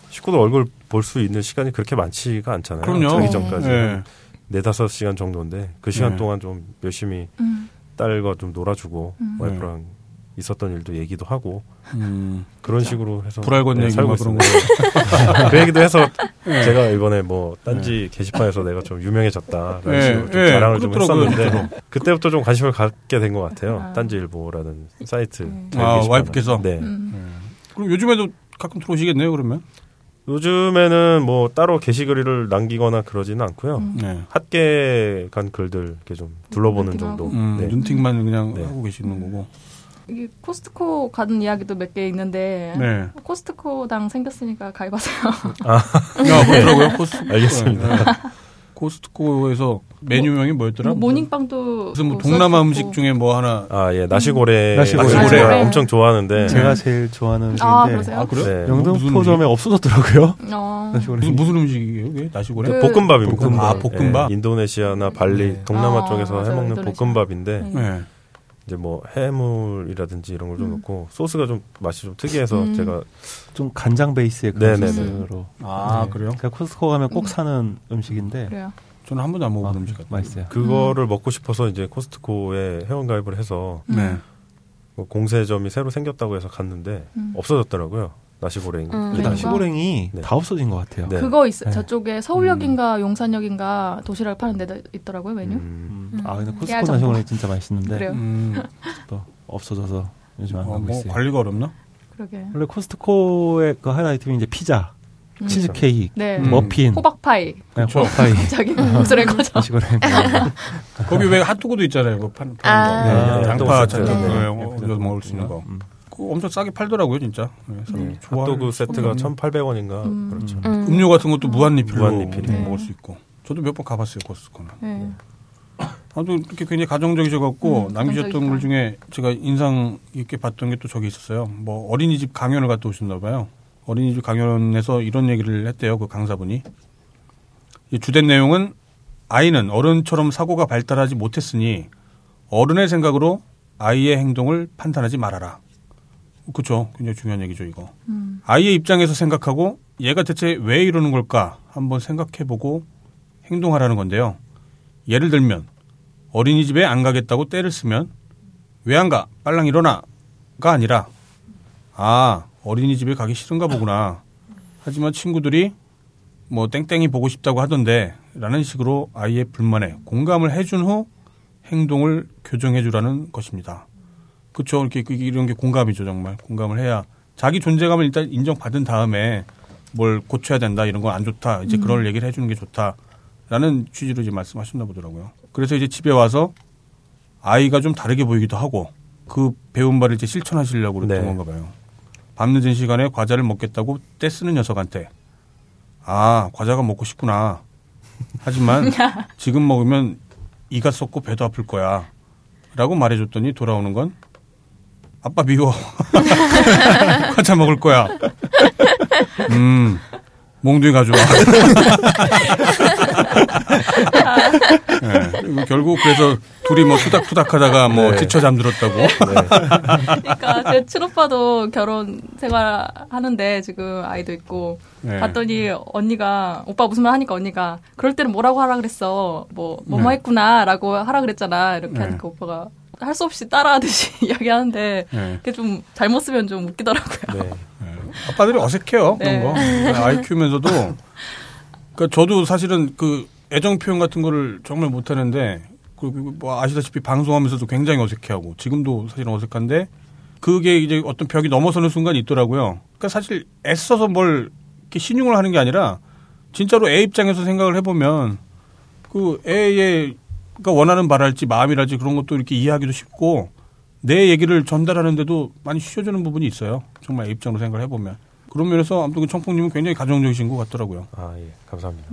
식구들 얼굴 볼 수 있는 시간이 그렇게 많지가 않잖아요. 그럼요. 자기 전까지 네. 네 다섯 시간 정도인데 그 시간 네. 동안 좀 열심히 음. 딸과 좀 놀아주고 음. 와이프랑 있었던 일도 얘기도 하고 음, 그런 식으로 해서 불알건 네, 얘기 살고 막 그런 있습니다. 그 얘기도 해서 제가 이번에 뭐 딴지 게시판에서 내가 좀 유명해졌다라는 네, 식으로 좀 네, 자랑을 좀 했었는데 그때부터 좀 관심을 갖게 된 것 같아요. 아. 딴지일보라는 사이트. 음. 아. 와이프께서? 네. 음. 그럼 요즘에도 가끔 들어오시겠네요, 그러면? 요즘에는 뭐 따로 게시글을 남기거나 그러지는 않고요. 음. 네. 핫게 간 글들 이렇게 좀 둘러보는 읽기도 정도. 음, 네. 눈팅만 그냥 네. 하고 계시는 거고. 이게 코스트코 가는 이야기도 몇 개 있는데 네. 코스트코당 생겼으니까 가입하세요. 야, 그렇더라고요, 코스트코. 알겠습니다. 네. 코스트코에서 메뉴명이 뭐였더라? 뭐 모닝빵도 무슨 뭐뭐 동남아. 음식 중에 뭐 하나. 아, 예. 나시고랭. 나시고랭. 제가 네. 엄청 좋아하는데. 제가 제일 좋아하는 아, 음식인데 그러세요? 아, 그래요? 네. 뭐 영등포점에 없어졌더라고요. 어. 나시고랭. 무슨, 무슨 음식이에요, 이게? 나시고래? 그- 볶음밥입니다. 볶음밥. 아, 볶음밥? 예, 인도네시아나 발리, 네. 동남아 아, 쪽에서 맞아요. 해먹는 인도네시아. 볶음밥인데 네. 네. 이제 뭐 해물이라든지 이런 걸좀 음. 넣고 소스가 좀 맛이 좀 특이해서 음. 제가 좀 간장 베이스의 그런 네네네. 소스로. 아, 네. 그래요? 제가 코스트코 가면 꼭 사는 음식인데 그래요. 저는 한 번도 안 먹어본 아, 음식 같아요. 맛있어요. 그거를 먹고 싶어서 이제 코스트코에 회원가입을 해서 음. 네. 뭐 공세점이 새로 생겼다고 해서 갔는데 음. 없어졌더라고요. 나시고랭. 음. 그 나시고랭이 네. 다 없어진 것 같아요. 네. 그거 있어 네. 저쪽에 서울역인가 용산역인가 도시락 파는 데도 있더라고요 메뉴. 음. 음. 아 근데 코스코 깨알 나시고랭 진짜 맛있는데 그래요. 음, 또 없어져서 요즘 안 어, 가고 뭐 있어요. 관리가 어렵나? 그러게. 원래 코스트코의 그 아이템이 이제 피자, 음. 치즈 케이크, 네. 음. 머핀, 호박파이 네, 호박파이, 갑자기 무슨 거죠? 나시고랭. 거기 왜 핫도그도 있잖아요. 그 판, 아. 파는 거. 네, 양파 핫도그 잔뜩 세트. 네, 네. 얹어 먹을 수 있는 거. 엄청 싸게 팔더라고요, 진짜. 네, 사람들이 네. 핫도그 세트가 소리가 1,800원인가 음. 그렇죠. 음. 음료 같은 것도 무한리필로 무한리필. 뭐 네. 먹을 수 있고. 저도 몇 번 가봤어요, 코스코는. 네. 아무튼 이렇게 굉장히 가정적이셔 갖고 음, 남기셨던. 글 중에 제가 인상 깊게 봤던 게 또 저기 있었어요. 뭐 어린이집 강연을 갔다 오셨나 봐요. 어린이집 강연에서 이런 얘기를 했대요. 그 강사분이. 이 주된 내용은 아이는 어른처럼 사고가 발달하지 못했으니 어른의 생각으로 아이의 행동을 판단하지 말아라. 그렇죠. 굉장히 중요한 얘기죠, 이거. 음. 아이의 입장에서 생각하고 얘가 대체 왜 이러는 걸까 한번 생각해보고 행동하라는 건데요. 예를 들면 어린이집에 안 가겠다고 때를 쓰면 왜 안 가? 빨랑 일어나가 아니라 아 어린이집에 가기 싫은가 보구나. 하지만 친구들이 뭐 땡땡이 보고 싶다고 하던데 라는 식으로 아이의 불만에 공감을 해준 후 행동을 교정해 주라는 것입니다. 그렇죠. 이렇게 그- 이런 게 공감이죠, 정말. 공감을 해야 자기 존재감을 일단 인정받은 다음에 뭘 고쳐야 된다 이런 건 안 좋다. 이제 그럴 얘기를 해 주는 게 좋다라는 취지로 이제 말씀하셨나 보더라고요. 그래서 이제 집에 와서 아이가 좀 다르게 보이기도 하고 그 배운 바를 이제 실천하시려고 그랬던 네. 건가 봐요. 밤늦은 시간에 과자를 먹겠다고 떼쓰는 녀석한테 아 과자가 먹고 싶구나. 하지만 지금 먹으면 이가 썩고 배도 아플 거야. 라고 말해줬더니 돌아오는 건 아빠 미워. 과자 먹을 거야. 음, 몽둥이 가져와. 네, 결국 그래서 둘이 뭐 투닥투닥 하다가 뭐 네. 지쳐 잠들었다고. 그러니까 제 친오빠도 결혼 생활 하는데 지금 아이도 있고 네. 봤더니 언니가 오빠 무슨 말 하니까 언니가 그럴 때는 뭐라고 하라 그랬어 뭐 뭐뭐 네. 했구나라고 하라 그랬잖아 이렇게 네. 하니까 오빠가 할 수 없이 따라하듯이 이야기하는데 네. 그게 좀 잘못 쓰면 좀 웃기더라고요. 네. 아빠들이 어색해요 네. 그런 거 아이 키우면서도 그러니까 저도 사실은 그 애정 표현 같은 거를 정말 못하는데 그리고 뭐 아시다시피 방송하면서도 굉장히 어색해하고 지금도 사실은 어색한데 그게 이제 어떤 벽이 넘어서는 순간이 있더라고요. 그러니까 사실 애써서 뭘 이렇게 신용을 하는 게 아니라 진짜로 애 입장에서 생각을 해보면 그 애의 가 원하는 바랄지 마음이랄지 그런 것도 이렇게 이해하기도 쉽고 내 얘기를 전달하는데도 많이 쉬워주는 부분이 있어요. 정말 애 입장으로 생각을 해보면. 그런 면에서 아무튼 그 청풍님은 굉장히 가정적이신 것 같더라고요. 아, 예. 감사합니다.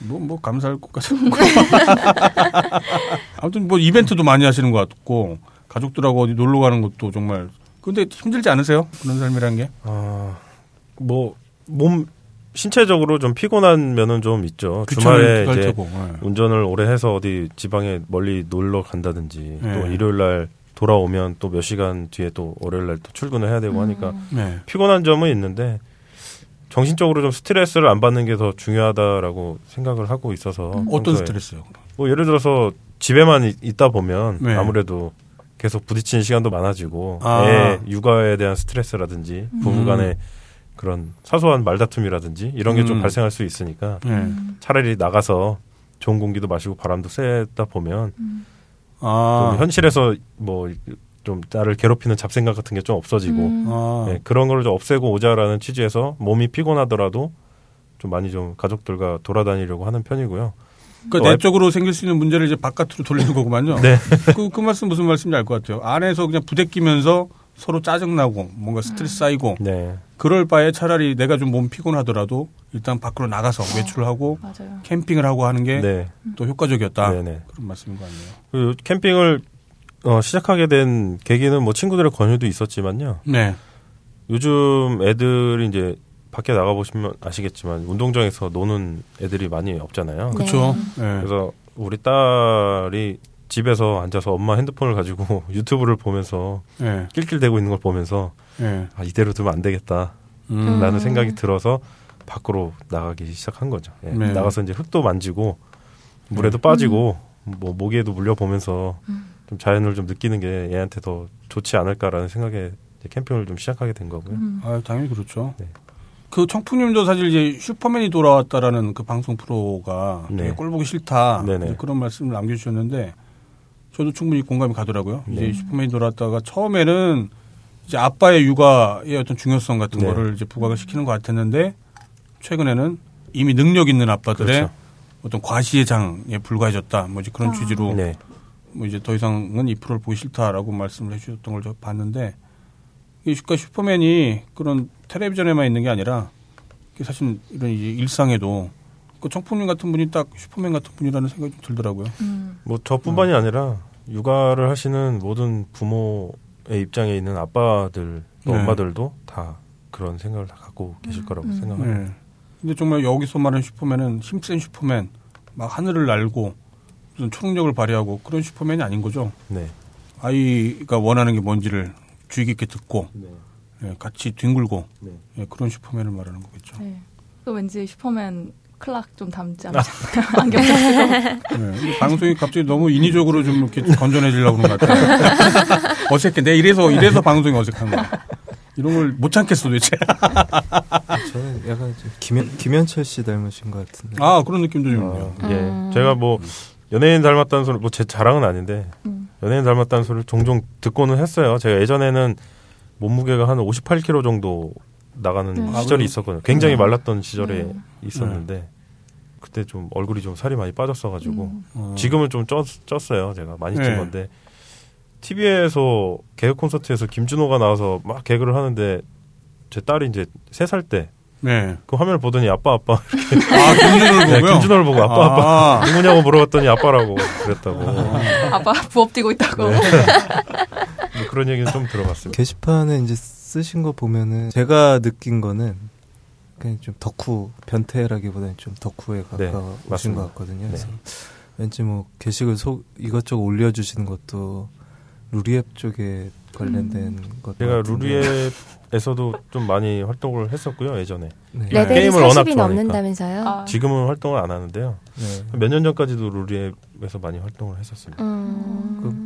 뭐, 뭐, 감사할 것까지. 아무튼 뭐 이벤트도 많이 하시는 것 같고, 가족들하고 어디 놀러 가는 것도 정말. 근데 힘들지 않으세요? 그런 삶이라는 게? 아, 뭐, 몸, 신체적으로 좀 피곤한 면은 좀 있죠. 그쵸, 주말에 이제 테고. 네. 운전을 오래 해서 어디 지방에 멀리 놀러 간다든지 네. 또 일요일 날 돌아오면 또 몇 시간 뒤에 또 월요일 날 또 출근을 해야 되고 하니까 네. 피곤한 점은 있는데 정신적으로 좀 스트레스를 안 받는 게 더 중요하다라고 생각을 하고 있어서 어떤 평소에 스트레스요? 뭐 예를 들어서 집에만 있- 있다 보면 네. 아무래도 계속 부딪히는 시간도 많아지고 아. 애 육아에 대한 스트레스라든지 부부간의 음. 그런 사소한 말다툼이라든지 이런 게좀 음. 발생할 수 있으니까 네. 차라리 나가서 좋은 공기도 마시고 바람도 쐬다 보면 아. 좀 현실에서 뭐 좀 나를 괴롭히는 잡생각 같은 게 좀 없어지고 음. 아. 네, 그런 걸 좀 없애고 오자라는 취지에서 몸이 피곤하더라도 좀 많이 좀 가족들과 돌아다니려고 하는 편이고요. 그러니까 내적으로 생길 수 있는 문제를 이제 바깥으로 돌리는 거구만요. 네. 그, 그 말씀 무슨 말씀인지 알 것 같아요. 안에서 그냥 부대끼면서 서로 짜증나고 뭔가 스트레스 쌓이고 네. 그럴 바에 차라리 내가 좀 몸 피곤하더라도 일단 밖으로 나가서 외출하고 맞아요. 캠핑을 하고 하는 게또 네. 효과적이었다. 네네. 그런 말씀인 거 아니에요. 그 캠핑을 어, 시작하게 된 계기는 뭐 친구들의 권유도 있었지만요. 네. 요즘 애들이 이제 밖에 나가 보시면 아시겠지만 운동장에서 노는 애들이 많이 없잖아요. 그렇죠. 네. 그래서 우리 딸이 집에서 앉아서 엄마 핸드폰을 가지고 유튜브를 보면서 네. 낄낄대고 있는 걸 보면서 네. 아, 이대로 두면 안 되겠다. 음. 라는 생각이 들어서 밖으로 나가기 시작한 거죠. 예. 네. 나가서 이제 흙도 만지고 물에도 빠지고 뭐 모기에도 물려 보면서 좀 자연을 좀 느끼는 게 얘한테 더 좋지 않을까라는 생각에 이제 캠핑을 좀 시작하게 된 거고요. 음. 아, 당연히 그렇죠. 네. 그 청풍님도 사실 이제 슈퍼맨이 돌아왔다라는 그 방송 프로가 네. 되게 꼴 보기 싫다 그런 말씀을 남겨주셨는데 저도 충분히 공감이 가더라고요. 네. 이제 슈퍼맨이 돌아왔다가 처음에는 이제 아빠의 육아의 어떤 중요성 같은 네. 거를 이제 부각을 시키는 것 같았는데 최근에는 이미 능력 있는 아빠들의 그렇죠. 어떤 과시의 장에 불과해졌다. 뭐 이제 그런 아. 취지로 네. 뭐 이제 더 이상은 이 프로를 보기 싫다라고 말씀을 해주셨던 걸 저 봤는데 이 슈가 슈퍼맨이 그런 텔레비전에만 있는 게 아니라 사실 이런 이제 일상에도 그 청풍님 같은 분이 딱 슈퍼맨 같은 분이라는 생각이 좀 들더라고요. 음. 뭐 저뿐만이 아니라 육아를 하시는 모든 부모의 입장에 있는 아빠들 또 네. 엄마들도 다 그런 생각을 다 갖고 계실 거라고 음. 생각합니다. 네. 근데 정말 여기서 말하는 슈퍼맨은 힘센 슈퍼맨, 막 하늘을 날고 무슨 초능력을 발휘하고 그런 슈퍼맨이 아닌 거죠. 네. 아이가 원하는 게 뭔지를 주의 깊게 듣고 네. 예, 같이 뒹굴고 네. 예, 그런 슈퍼맨을 말하는 거겠죠. 네. 또 왠지 슈퍼맨 클락 좀 닮지 않지 않을까? 안경. 네, 이 방송이 갑자기 너무 인위적으로 좀 이렇게 건전해지려고 그런 것 같아요. 어색해. 내가 이래서, 이래서 방송이 어색한 거야. 이런 걸 못 참겠어, 도대체. 저는 약간 좀 김현, 김현철 씨 닮으신 것 같은데. 아, 그런 느낌도 좀 있네요. 예. 음. 제가 뭐 연예인 닮았다는 소리 뭐 제 자랑은 아닌데 음. 연예인 닮았다는 소리를 종종 듣고는 했어요. 제가 예전에는 몸무게가 한 58kg 정도 나가는 네. 시절이 아? 있었거든요. 굉장히 네. 말랐던 시절에 네. 있었는데 그때 좀 얼굴이 좀 살이 많이 빠졌어가지고 음. 어. 지금은 좀 쪘, 쪘어요. 제가 많이 찐 네. 건데 TV에서 개그 콘서트에서 김준호가 나와서 막 개그를 하는데 제 딸이 이제 세 살때그 네. 화면을 보더니 아빠 아빠 아, 김준호를 네, 보고요? 김준호를 보고 아빠 아빠 아. 누구냐고 물어봤더니 아빠라고 그랬다고 아 빠 부업 뛰고 있다고. 네. 뭐 그런 얘기는 좀 들어봤습니다. 게시판에 이제 쓰신 거 보면은 제가 느낀 거는 그냥 좀 덕후 변태라기보다는 좀 덕후에 네, 가까우신 맞습니다. 것 같거든요. 네. 그래서 왠지 뭐 게시글 속 이것저것 올려주시는 것도 루리앱 쪽에 관련된 것 제가 루리앱에서도 좀 많이 활동을 했었고요 예전에 네. 레벨이 게임을 워낙 40이 좋아하니까. 넘는다면서요? 아, 지금은 활동을 안 하는데요 네. 몇년 전까지도 루리앱에서 많이 활동을 했었습니다. 음.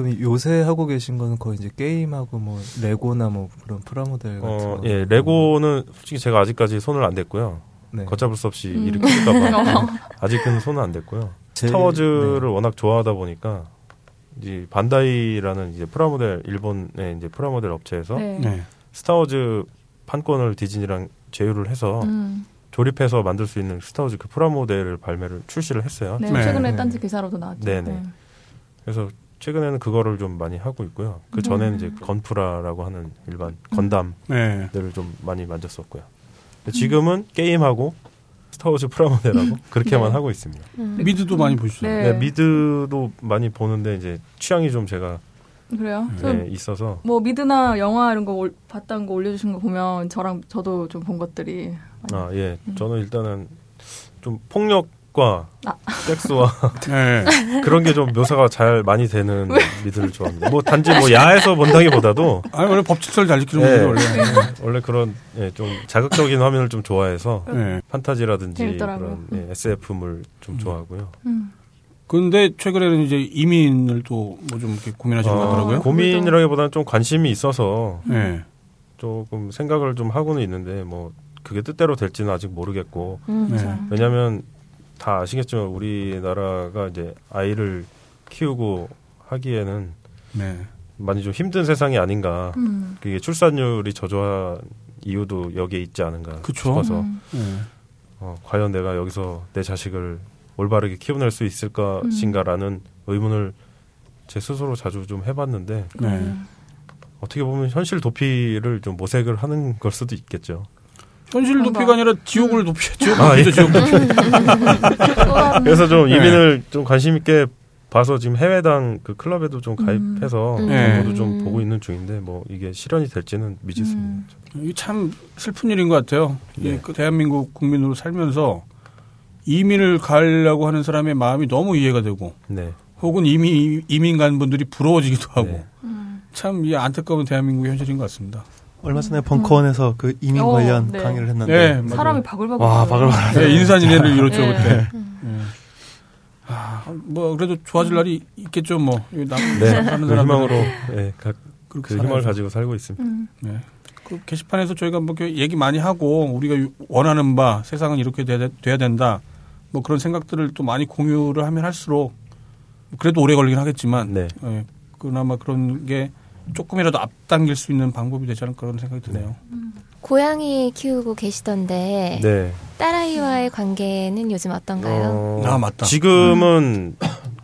그럼 요새 하고 계신 거는 거의 이제 게임하고 뭐 레고나 뭐 그런 프라모델 같은 어, 거. 예 레고는 솔직히 제가 아직까지 손을 안 댔고요. 네. 걷잡을 수 없이 음. 일으킬까봐 아직은 손은 안 댔고요. 제일- 스타워즈를 네. 워낙 좋아하다 보니까 이제 반다이라는 이제 프라모델 일본의 이제 프라모델 업체에서 네. 네. 스타워즈 판권을 디즈니랑 제휴를 해서 음. 조립해서 만들 수 있는 스타워즈 그 프라모델을 발매를 출시를 했어요. 네, 네. 최근에 네. 딴지 기사로도 나왔죠. 네네. 그래서 최근에는 그거를 좀 많이 하고 있고요. 그 전에는 음. 이제 건프라라고 하는 일반 건담들을 네. 좀 많이 만졌었고요. 지금은 게임하고 스타워즈 프라모델하고 그렇게만 네. 하고 있습니다. 음. 미드도 많이 보시죠. 네. 네, 미드도 많이 보는데 이제 취향이 좀 제가 그래요? 음. 저 네, 있어서 뭐 미드나 영화 이런 거 올, 봤다는 거 올려주신 거 보면 저랑 저도 좀 본 것들이 아 예, 저는 일단은 좀 폭력 과 아. 섹스와 네. 그런 게 좀 묘사가 잘 많이 되는 미드를 좋아합니다. 뭐 단지 뭐 야에서 본다기보다도 아니, 원래 법칙서를 잘 지키는 네. 원래. 원래 그런 예, 좀 자극적인 화면을 좀 좋아해서 네. 판타지라든지 재밌더라고요. 그런 예, SF물 좀 좋아하고요. 음. 근데 최근에는 이제 이민을 또 뭐 좀 이렇게 고민하시는 것 어, 같더라고요. 고민이라기보다는 좀 관심이 있어서 네. 조금 생각을 좀 하고는 있는데 뭐 그게 뜻대로 될지는 아직 모르겠고 음. 네. 참. 왜냐하면 다 아시겠지만 우리나라가 이제 아이를 키우고 하기에는 네. 많이 좀 힘든 세상이 아닌가. 음. 그게 출산율이 저조한 이유도 여기에 있지 않은가 그쵸. 싶어서 음. 네. 어, 과연 내가 여기서 내 자식을 올바르게 키워낼 수 있을 음. 것인가라는 의문을 제 스스로 자주 좀 해봤는데 네. 어떻게 보면 현실 도피를 좀 모색을 하는 걸 수도 있겠죠. 현실 뭔가- 도피가 아니라 지옥을 도피, 지옥 아, 도피죠, 지옥 도피. 또 다른- 그래서 좀 네. 이민을 좀 관심 있게 봐서 지금 해외당 그 클럽에도 좀 음. 가입해서 음. 정보도 네. 좀 보고 있는 중인데 뭐 이게 실현이 될지는 미지수입니다. 음. 이게 참 슬픈 일인 것 같아요. 네. 그 대한민국 국민으로 살면서 이민을 가려고 하는 사람의 마음이 너무 이해가 되고 네. 혹은 이미 이민 간 분들이 부러워지기도 하고 네. 음. 참이 안타까운 대한민국의 현실인 것 같습니다. 얼마 전에 벙커원에서 그 이민 어, 관련 네. 강의를 했는데 네. 사람이 바글바글. 와. 바글바글. 네, 인산인해를 이뤘죠 네. 그때. 네. 아, 뭐 그래도 좋아질 날이 있겠죠, 뭐. 이 남, 네. 사는 그. 희망으로 예, 가, 그렇게 그 살아야죠. 가지고 살고 있습니다. 음. 네. 그 게시판에서 저희가 뭐 이렇게 얘기 많이 하고 우리가 유- 원하는 바 세상은 이렇게 돼야, 돼야 된다. 뭐 그런 생각들을 또 많이 공유를 하면 할수록 그래도 오래 걸리긴 하겠지만 네. 예, 그나마 그런 게 조금이라도 앞당길 수 있는 방법이 되지 않을까 그런 생각이 드네요. 고양이 키우고 계시던데 네. 딸아이와의 관계는 요즘 어떤가요? 어, 아, 맞다. 지금은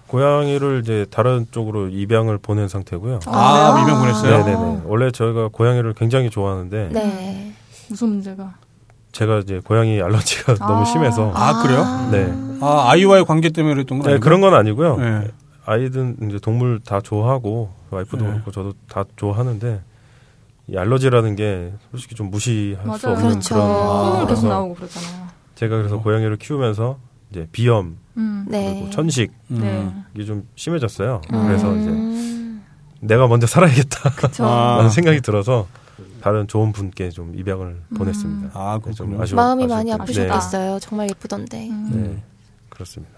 고양이를 이제 다른 쪽으로 입양을 보낸 상태고요. 아, 그래요? 미명 보냈어요? 네네네. 원래 저희가 고양이를 굉장히 좋아하는데 네. 무슨 문제가? 제가 이제 고양이 알러지가 아. 너무 심해서 아, 그래요? 네. 아, 아이와의 관계 때문에 그랬던 건 네? 그런 건 아니고요. 네. 아이든 이제 동물 다 좋아하고 와이프도 네. 그렇고 저도 다 좋아하는데 이 알러지라는 게 솔직히 좀 무시할 수 맞아요. 없는 그렇죠. 그런 콧물 아. 계속 거라서 나오고 그러잖아요. 제가 그래서 고양이를 키우면서 이제 비염 음. 네. 그리고 천식 음. 네. 이게 좀 심해졌어요. 음. 그래서 이제 내가 먼저 살아야겠다 그쵸. 아. 라는 생각이 들어서 다른 좋은 분께 좀 입양을 보냈습니다. 아, 네, 좀 그렇군요. 아쉬워- 마음이 아쉬울 많이. 아프셨겠어요. 정말 예쁘던데. 음. 네, 네, 그렇습니다.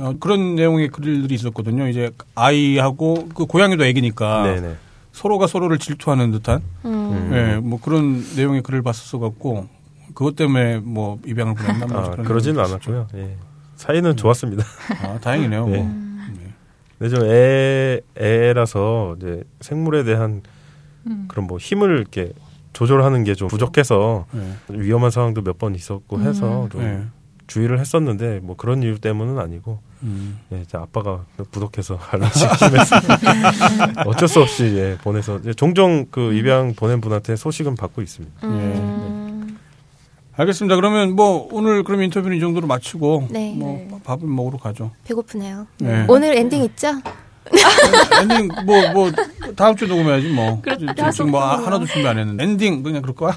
어, 그런 내용의 글들이 있었거든요. 이제 아이하고 그 고양이도 애기니까 네네. 서로가 서로를 질투하는 듯한 음. 예, 뭐 그런 내용의 글을 봤었어 갖고 그것 때문에 뭐 입양을 보냈나 뭐 아, 그런 그러지는 않았고요. 예. 사이는 좋았습니다. 있었어요. 아, 다행이네요. 네. 뭐. 근데 좀 애, 애라서 이제 생물에 대한 음. 그런 뭐 힘을 이렇게 조절하는 게 좀 부족해서 네. 위험한 상황도 몇 번 있었고 해서 좀 네. 주의를 했었는데 뭐 그런 이유 때문은 아니고 음. 예, 이제 아빠가 부족해서 알러지 심해서 어쩔 수 없이 예, 보내서 이제 종종 그 입양 보낸 분한테 소식은 받고 있습니다. 음. 알겠습니다. 그러면 뭐 오늘 그럼 인터뷰는 이 정도로 마치고 네. 뭐 밥을 먹으러 가죠. 배고프네요. 네. 오늘 엔딩 있죠? 엔딩 뭐뭐 다음 주에 녹음해야지 뭐. 그렇게 지금, 뭐. 하나도 준비 안 했는데 엔딩 그냥 그럴 거야.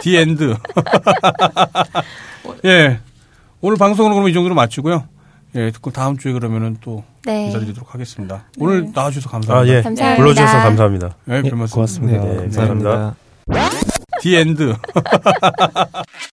The end. 예. 오늘 방송은 그럼 이 정도로 마치고요. 예, 그럼 다음 주에 그러면은 또 네. 인사드리도록 하겠습니다. 오늘 나와주셔서 아, 감사합니다. 예. 감사합니다. 불러주셔서 감사합니다. 예, 별 말씀. 고맙습니다. 네, 감사합니다. The end.